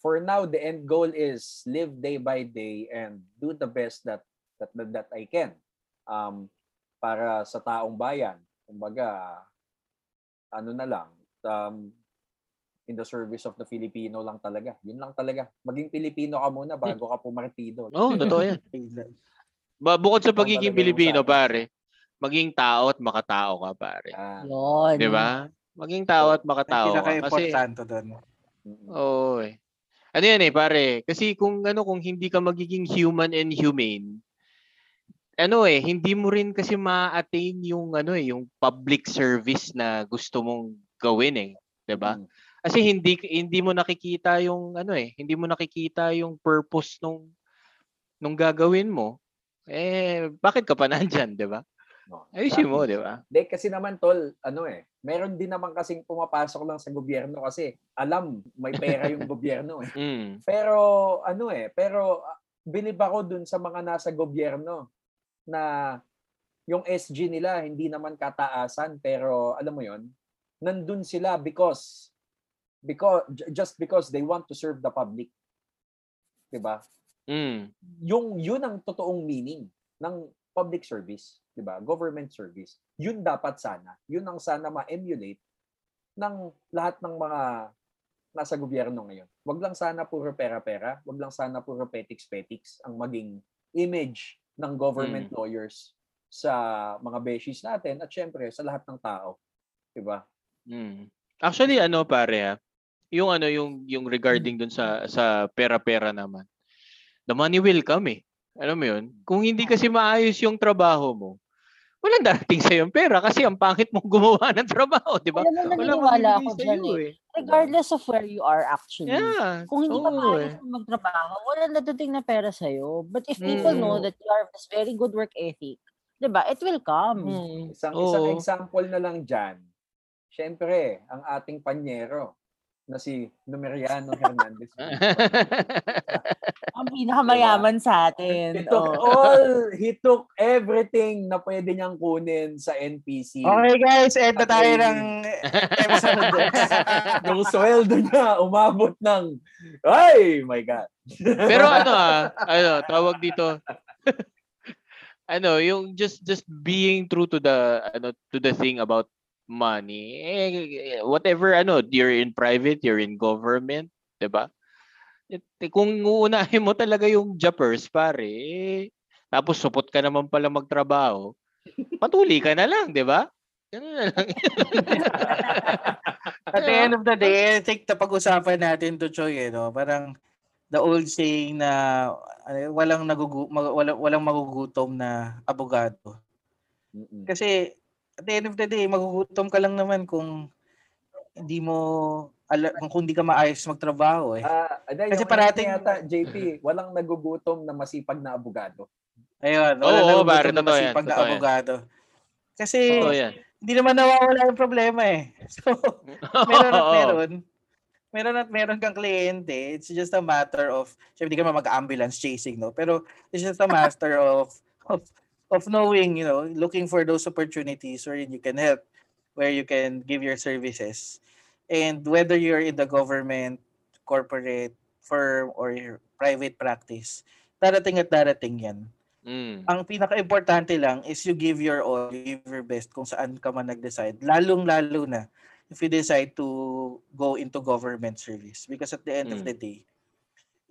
for now, the end goal is live day by day and do the best that that that, that I can. Um, para sa taong bayan. Kumbaga, ano na lang, um, in the service of the Filipino lang talaga. Yun lang talaga. Maging Pilipino ka muna bago ka pumartido. [laughs] Oo, totoo yan. Ba, bukod sa pagiging Pilipino, pare, maging tao at makatao ka, pare. Yun. Di ba? Maging tao at makatao ka. Kasi, pinaka-importante doon. Mm-mm. oo eh. Ano yan eh, pare? Kasi kung ano, kung hindi ka magiging human and humane, ano eh, hindi mo rin kasi ma-attain yung ano eh, yung public service na gusto mong gawin eh, 'di ba? Mm. Kasi hindi hindi mo nakikita yung ano eh, hindi mo nakikita yung purpose nung nung gagawin mo. Eh, bakit ka pa [laughs] nandyan, 'di ba? No, Ayusin mo. 'di ba? Hindi, kasi naman, tol, ano eh, meron din naman kasing pumapasok lang sa gobyerno kasi alam, may pera yung [laughs] gobyerno eh. Mm. Pero, ano eh, pero ah, bilib ako dun sa mga nasa gobyerno na yung SG nila hindi naman kataasan pero alam mo yon nandun sila because because just because they want to serve the public. 'di ba Mm. yung yun ang totoong meaning ng public service 'di ba government service. Yun dapat sana. Yun ang sana ma-emulate ng lahat ng mga nasa gobyerno ngayon. Wag lang sana puro pera-pera. Wag lang sana puro petiks-petiks ang maging image ng government lawyers sa mga beshies natin at syempre sa lahat ng tao 'di ba Mm. Actually ano pare ha, yung ano yung yung regarding dun sa sa pera-pera naman. The money will come eh. Alam mo yun? Kung hindi kasi maayos yung trabaho mo, walang darating sa yung pera kasi ang pangit mong [laughs] gumawa ng trabaho, di ba? Alam mo, naniniwala ako dyan sa'yo eh. Regardless of where you are actually. Yeah. Kung hindi ka oo maayos eh. magtrabaho, walang dadating na pera sa'yo. But if people Mm. know that you are this very good work ethic, di ba, it will come. Mm. isang isang example na lang diyan syempre ang ating panyero na si Numeriano Hernandez [laughs] [laughs] Ang pinakamayaman sa atin. He took Oo. all, he took everything na pwede niyang kunin sa NPC. Okay guys, end [laughs] na tayo ng episode. Yung sweldo niya, umabot ng, ay, my God. Pero ano ah, ano, tawag dito. ano, yung just just being true to the ano to the thing about money. Eh, whatever ano, you're in private, you're in government, 'di ba? Eh, Kung uunahin mo talaga yung Japers, pare, eh, tapos supot ka naman pala magtrabaho, patuli ka na lang, 'di ba? Ganun na lang. [laughs] At the end of the day, I think napag-usapan natin to Choy, eh, no? parang the old saying na ano, walang nagugu mag- walang, walang magugutom na abogado. Mm-mm. Kasi at the end of the day, magugutom ka lang naman kung hindi mo ala, kung, hindi ka maayos magtrabaho eh. Ah, ano, Kasi yung parating- ano yata, JP, walang nagugutom na masipag na abogado. Ayun, wala na totoo yan, masipag na abogado. Kasi Totoo yan. hindi naman nawawala yung problema eh. [laughs] So, meron at [laughs] meron. Meron at meron kang kliyente. It's just a matter of, syempre, hindi ka mag-ambulance chasing, no? Pero it's just a matter of, of, of knowing, you know, looking for those opportunities wherein you can help, where you can give your services. And whether you're in the government, corporate, firm, or your private practice, darating at darating yan Mm. ang pinaka-importante lang is you give your all, you give your best kung saan ka man nag-decide. Lalong-lalo na if you decide to go into government service because at the end of Mm. the day,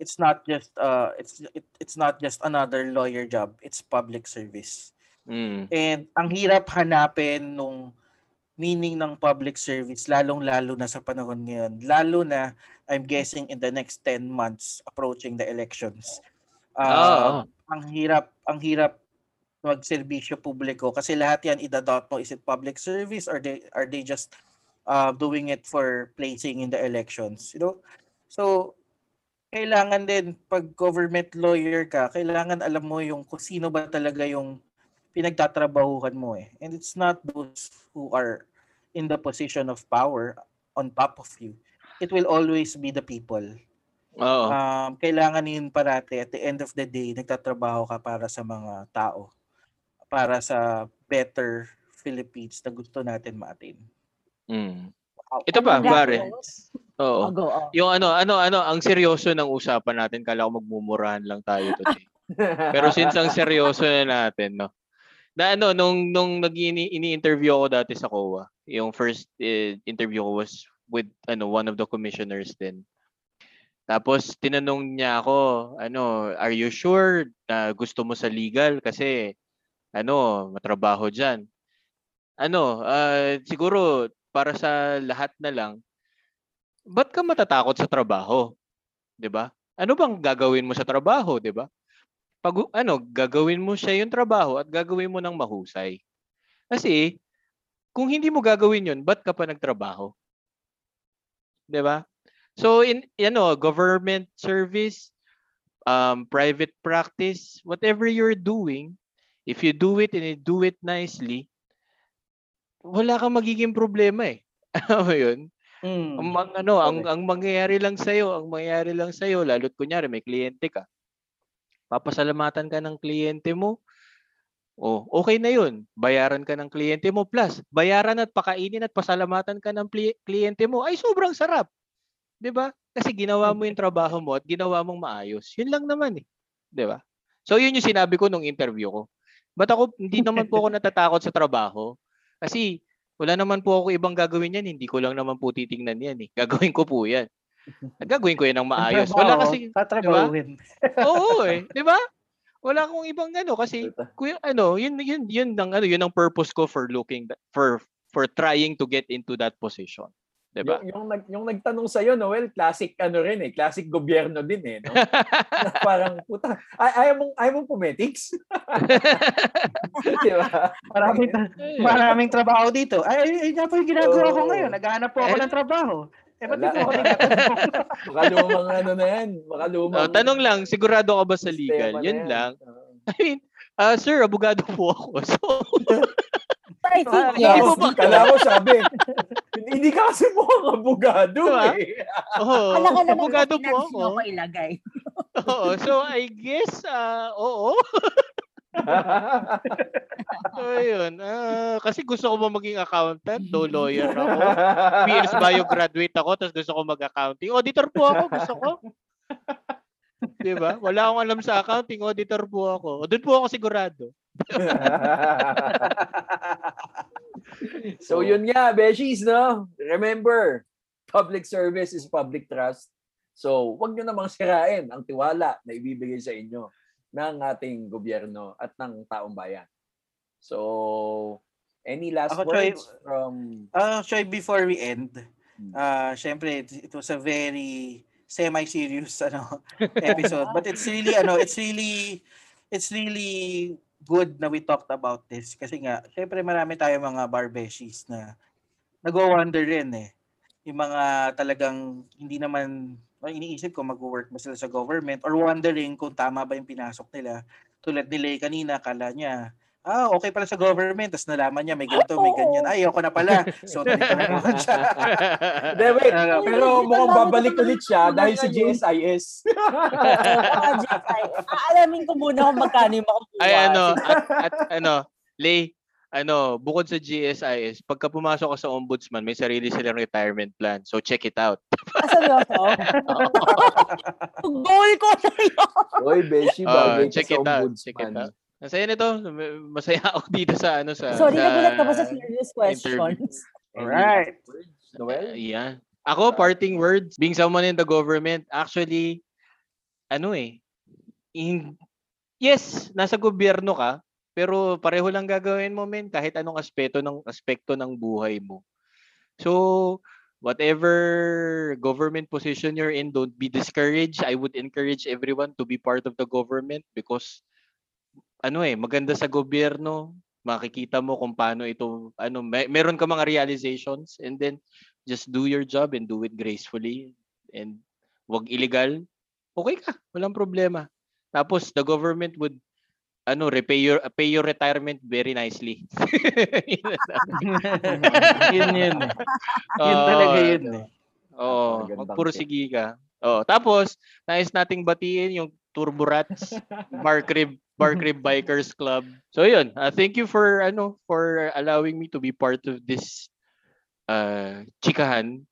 it's not just uh it's it, it's not just another lawyer job, it's public service. Mm. And ang hirap hanapin nung meaning ng public service lalong-lalo na sa panahon ngayon. Lalo na I'm guessing in the next 10 months approaching the elections. Uh, ang hirap ang hirap magserbisyo publiko kasi lahat yan idadot mo is it public service or they are they just uh, doing it for placing in the elections you know so kailangan din pag government lawyer ka kailangan alam mo yung kung sino ba talaga yung pinagtatrabahuhan mo eh and it's not those who are in the position of power on top of you it will always be the people Oo. um, kailangan yun parati at the end of the day, nagtatrabaho ka para sa mga tao. Para sa better Philippines na gusto natin maatin. Mm. Wow. Ito pa, Ano pare. Oo. Oh, go, oh. Yung ano, ano, ano, ang seryoso ng usapan natin, kala ko magmumurahan lang tayo today. Pero since ang seryoso na natin, no. Na ano, nung nung nag ini-interview ako dati sa COA, yung first eh, interview ko was with ano one of the commissioners din. Tapos tinanong niya ako, ano, are you sure na gusto mo sa legal kasi ano, matrabaho diyan. Ano, ah, siguro para sa lahat na lang, ba't ka matatakot sa trabaho? 'Di ba? Ano bang gagawin mo sa trabaho, 'di ba? Pag ano, gagawin mo siya yung trabaho at gagawin mo ng mahusay. Kasi kung hindi mo gagawin 'yun, ba't ka pa nagtrabaho? 'Di ba? So in ano, government service, um, private practice, whatever you're doing, if you do it and you do it nicely, wala kang magiging problema eh. [laughs] Alam mo 'yun? Ang ano, ang ang mangyayari lang sa ang mangyayari lang sa lalo't kunyari may kliyente ka. Papasalamatan ka ng kliyente mo. Oh, okay na 'yun. Bayaran ka ng kliyente mo plus bayaran at pakainin at pasalamatan ka ng pli- kliyente mo. Ay sobrang sarap. 'Di ba? Kasi ginawa mo 'yung trabaho mo at ginawa mong maayos. 'Yun lang naman eh. 'Di ba? So 'yun 'yung sinabi ko nung interview ko. Ba't ako hindi naman po ako natatakot sa trabaho? Kasi wala naman po ako ibang gagawin yan. Hindi ko lang naman po titingnan yan eh. Gagawin ko po yan. At [laughs] gagawin ko yan ng maayos. Wala kasi, tatrabahuin. oo eh. Di ba? Wala akong ibang ano kasi, kuya, ano, yun, yun, yun, ang, ano, yun ang purpose ko for looking, for, for trying to get into that position. Di ba? Yung, yung, nag, yung nagtanong sa'yo, Noel, classic ano rin eh, classic gobyerno din eh. No? [laughs] Parang, puta, ay, ayaw mong, ayaw mong pumetics? [laughs] Di ba? Maraming, maraming trabaho dito. Ay, ay, ay nga po yung ginagawa ko Oo. ngayon. Naghahanap po ako ng trabaho. Eh, ba't di Wala. po [laughs] ako nagtatrabaho? Makalumang ano na yan. Makalumang. Oh, tanong lang, sigurado ka ba sa legal? Yun lang. I mean, ah sir, abogado po ako. So, I think yes. mo ba- Kala ko sabi, hindi, hindi ka kasi mukhang abogado Diba? eh. oh, Kala ka naman abogado po ako. ako ilagay. Oo, so I guess, ah, oo. So, yun. Ah, kasi gusto ko ba maging accountant, though lawyer ako. PS Bio graduate ako, tapos gusto ko mag-accounting. Auditor po ako, gusto ko. [laughs] Di ba? Wala akong alam sa accounting, auditor po ako. O, doon po ako sigurado. [laughs] so yun nga, Beshies, no? Remember, public service is public trust. So, wag nyo namang sirain ang tiwala na ibibigay sa inyo ng ating gobyerno at ng taong bayan. So, any last Ako, words from... Ah, Choy, before we end, Hmm. uh, syempre, it, it was a very semi-serious [laughs] ano [laughs] episode. But it's really ano it's really it's really good na we talked about this. Kasi nga syempre marami tayo mga barbeshies na nagwo-wonder rin eh. Yung mga talagang hindi naman ay, iniisip ko mag-work ba sila sa government or wondering kung tama ba yung pinasok nila. Tulad ni Lay kanina kala niya ah, okay pala sa government. Tapos nalaman niya, may ganito, may ganyan. Ay, ako na pala. So, ganito na naman siya. [laughs] Hindi, wait. Ano, Pero mukhang babalik ulit siya dahil sa GSIS. [laughs] Ah, GSI. Aalamin ko muna kung magkano yung makukuha. Ay ano, at, at ano, Lay, ano, bukod sa GSIS, pagka pumasok ka sa ombudsman, may sarili silang retirement plan. So check it out. Ah, seryoso? [laughs] Goal ko na yun. Oy, Beshi, Ah, bagay ka check sa it out, check it out. Masaya nito. Masaya ako dito sa ano sa Sorry, sa nagulat ka ba sa serious questions? [laughs] Alright. Noel? Uh, yeah. Ako, parting words, being someone in the government, actually, ano eh, in, yes, nasa gobyerno ka, pero pareho lang gagawin mo, men, kahit anong aspeto ng aspekto ng buhay mo. So, whatever government position you're in, don't be discouraged. I would encourage everyone to be part of the government because ano eh, maganda sa gobyerno, makikita mo kung paano ito, ano, may, meron ka mga realizations and then just do your job and do it gracefully and wag illegal. Okay ka, walang problema. Tapos the government would ano, repay your pay your retirement very nicely. [laughs] yun yun. eh. Yun talaga yun eh. Oo, Magandang magpursige ka. Oo, tapos nais nating batiin yung Turbo Rats Bar Crib Bar Crib [laughs] Bikers Club. So yun, uh, thank you for ano for allowing me to be part of this uh chikahan.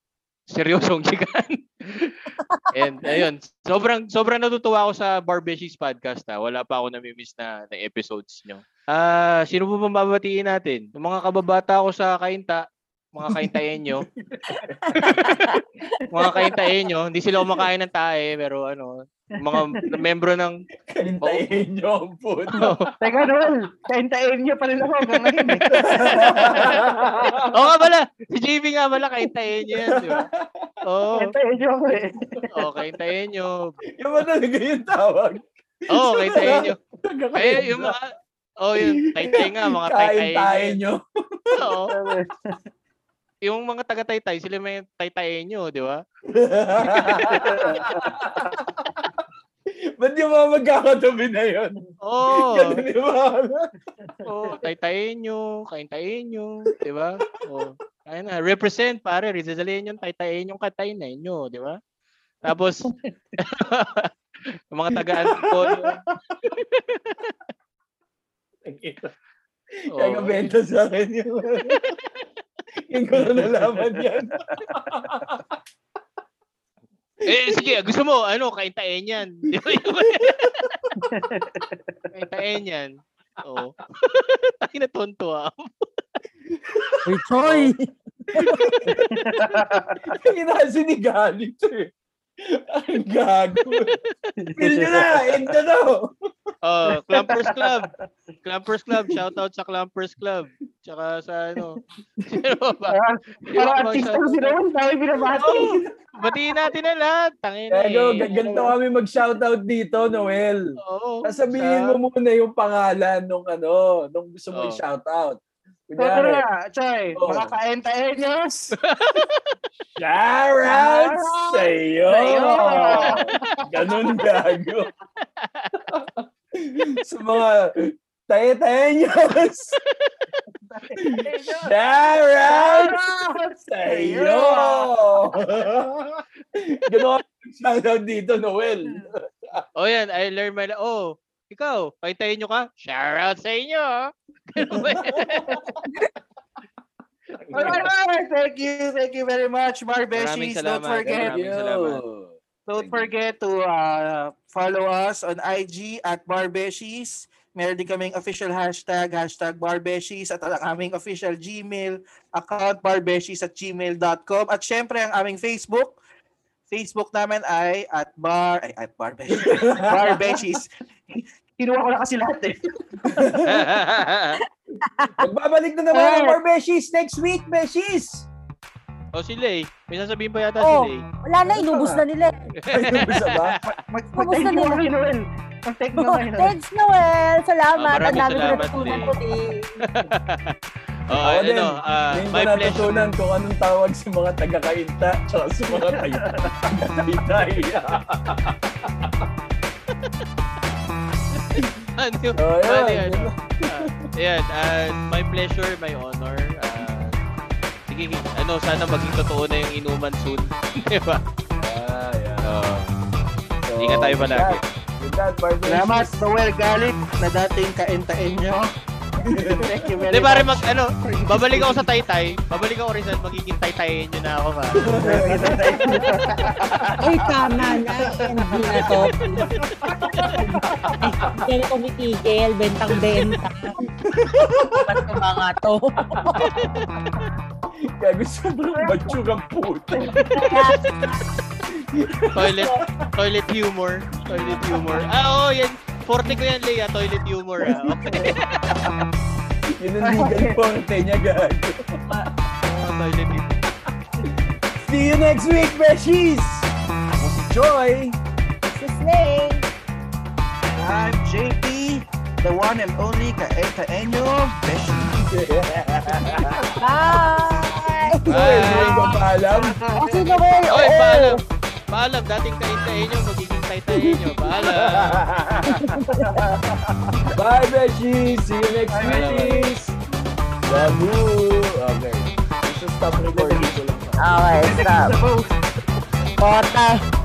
Seryosong chikahan. [laughs] And ayun, sobrang sobrang natutuwa ako sa Barbeshies podcast ha. Wala pa ako nami-miss na, na episodes nyo. Ah, sino po bang babatiin natin? Yung mga kababata ko sa Kainta, mga kaintayin nyo. [laughs] mga kaintayin nyo. Hindi sila kumakain ng tae, pero ano, mga membro ng Kaintayin niyo ang puto. [laughs] Teka, Noel, kaintain niyo pa rin ako hanggang ngayon eh. [laughs] Oo nga pala, si JB nga pala, kaintayin nyo yan, di ba? Oo, Kaintain niyo ako eh. oh, kaintayin nyo. Yung ba talaga yung tawag? Oo, oh, kaintayin nyo. Eh, yung mga, oh, yun, taytay nga, mga taytay. Kaintayin niyo. Oo. Yung mga taga-taytay, sila may taytayin nyo, di ba? [laughs] Ba't yung mga magkakatabi na yun? Oo. Ganun di ba? Oo, taytayin nyo, kaintayin nyo, di ba? Oo. Ayun na, represent pare, rizalin yung taytayin yung katayin na inyo, di ba? Tapos, [laughs] mga taga-antipolo. Oo. Kaya benta sa akin yung... yung ko na nalaman yan. [laughs] Eh, sige, gusto mo, ano, kaintayin yan. [laughs] Kaintayin yan. Oo. [laughs] Tayo na tonto ah. Uy, Troy! Kinasi ni Galit eh. Ang gago. [laughs] Feel nyo na, end na daw. Oh, Clampers Club. Clampers Club, shout out sa Clampers Club. Tsaka sa ano. [laughs] Sino ba? Ba artista shout- si Noel, tayo binabati. Oo, batiin natin na lahat. Tangin na Gago, eh. g- ganito kami mag-shoutout dito, Noel. Oo. Sasabihin Sa- mo muna yung pangalan nung ano, nung gusto mo Oh. i-shoutout. Tara Kunyari, na, Choy, Oo. mga kaintain niyo. [laughs] shout out sa iyo. Sa'yo. Ganun gago. sa mga tayo-tayo Shout out sa iyo. Ganun ang shoutout dito, Noel. Oh yan, I learned my... Oh, ikaw, kaintayin nyo ka? Shout out sa inyo. ah. [laughs] Yan? [laughs] Alright, thank you, thank you very much, Maraming Barbeshies. Don't forget, don't forget to uh, follow us on IG at Barbeshies. Meron din kaming official hashtag, hashtag Barbeshies at ang aming official Gmail account, barbeshies at gmail.com. At syempre, ang aming Facebook, Facebook namin ay at bar, ay at Barbeshies. [laughs] Barbeshies. Kinuha ko na kasi lahat eh. [laughs] Magbabalik na naman ang more Beshies next week, Beshies! oh, si Lay. May sasabihin pa yata Oh. si Lay. Wala na, inubos na nila. Ayun ba sa ba? Mag-thank you nila? kay Noel. Mag-thank you kay Noel. Thanks, Noel. Salamat. Oh, Ang dami ko salamat, natutunan Lee. today. Oh, Ako din. ano, ah, Ngayon ko my pleasure. natutunan kung anong tawag sa mga taga-kainta tsaka sa mga taga-taytay. [laughs] [laughs] [laughs] Ano, So, bali, yun. ano, ah, Ayan, uh, my pleasure, my honor. Uh, sige, ano, sana maging totoo na yung inuman soon. [laughs] Di ba? Ah, yeah. Oo. So, Ingat tayo palagi. Salamat, Noel Galit, na dating kaintain nyo. Thank you very Hindi, pare, mag, ano, babalik ako sa Taytay. Babalik ako Rizal, magiging Taytayin nyo na ako, pare. [laughs] Uy, tama na. Hindi na to. Kaya ko mitigil, bentang-benta. Ba't ko mga to? Gago, sobrang mature ang puto. Toilet, toilet humor. Toilet humor. Ah, oo, yan. Forte ko yan, Leia. Toilet humor, ah. Okay. Yun ang legal forte niya, gago. Oh, toilet humor. See you next week, Beshies! Ako si Joy. This is Slay. I'm JP, the one and only kaintain nyo. Beshi. [laughs] Bye! Joy, may ka paalam. O, sino ba yun? Oy, Oo. paalam. Paalam, dating kaintayin nyo, magiging taytayin nyo. Paalam. Bye, Beshies! See you next Bye, week! Love you! Okay. So stop recording ko lang. Okay, stop. Kota.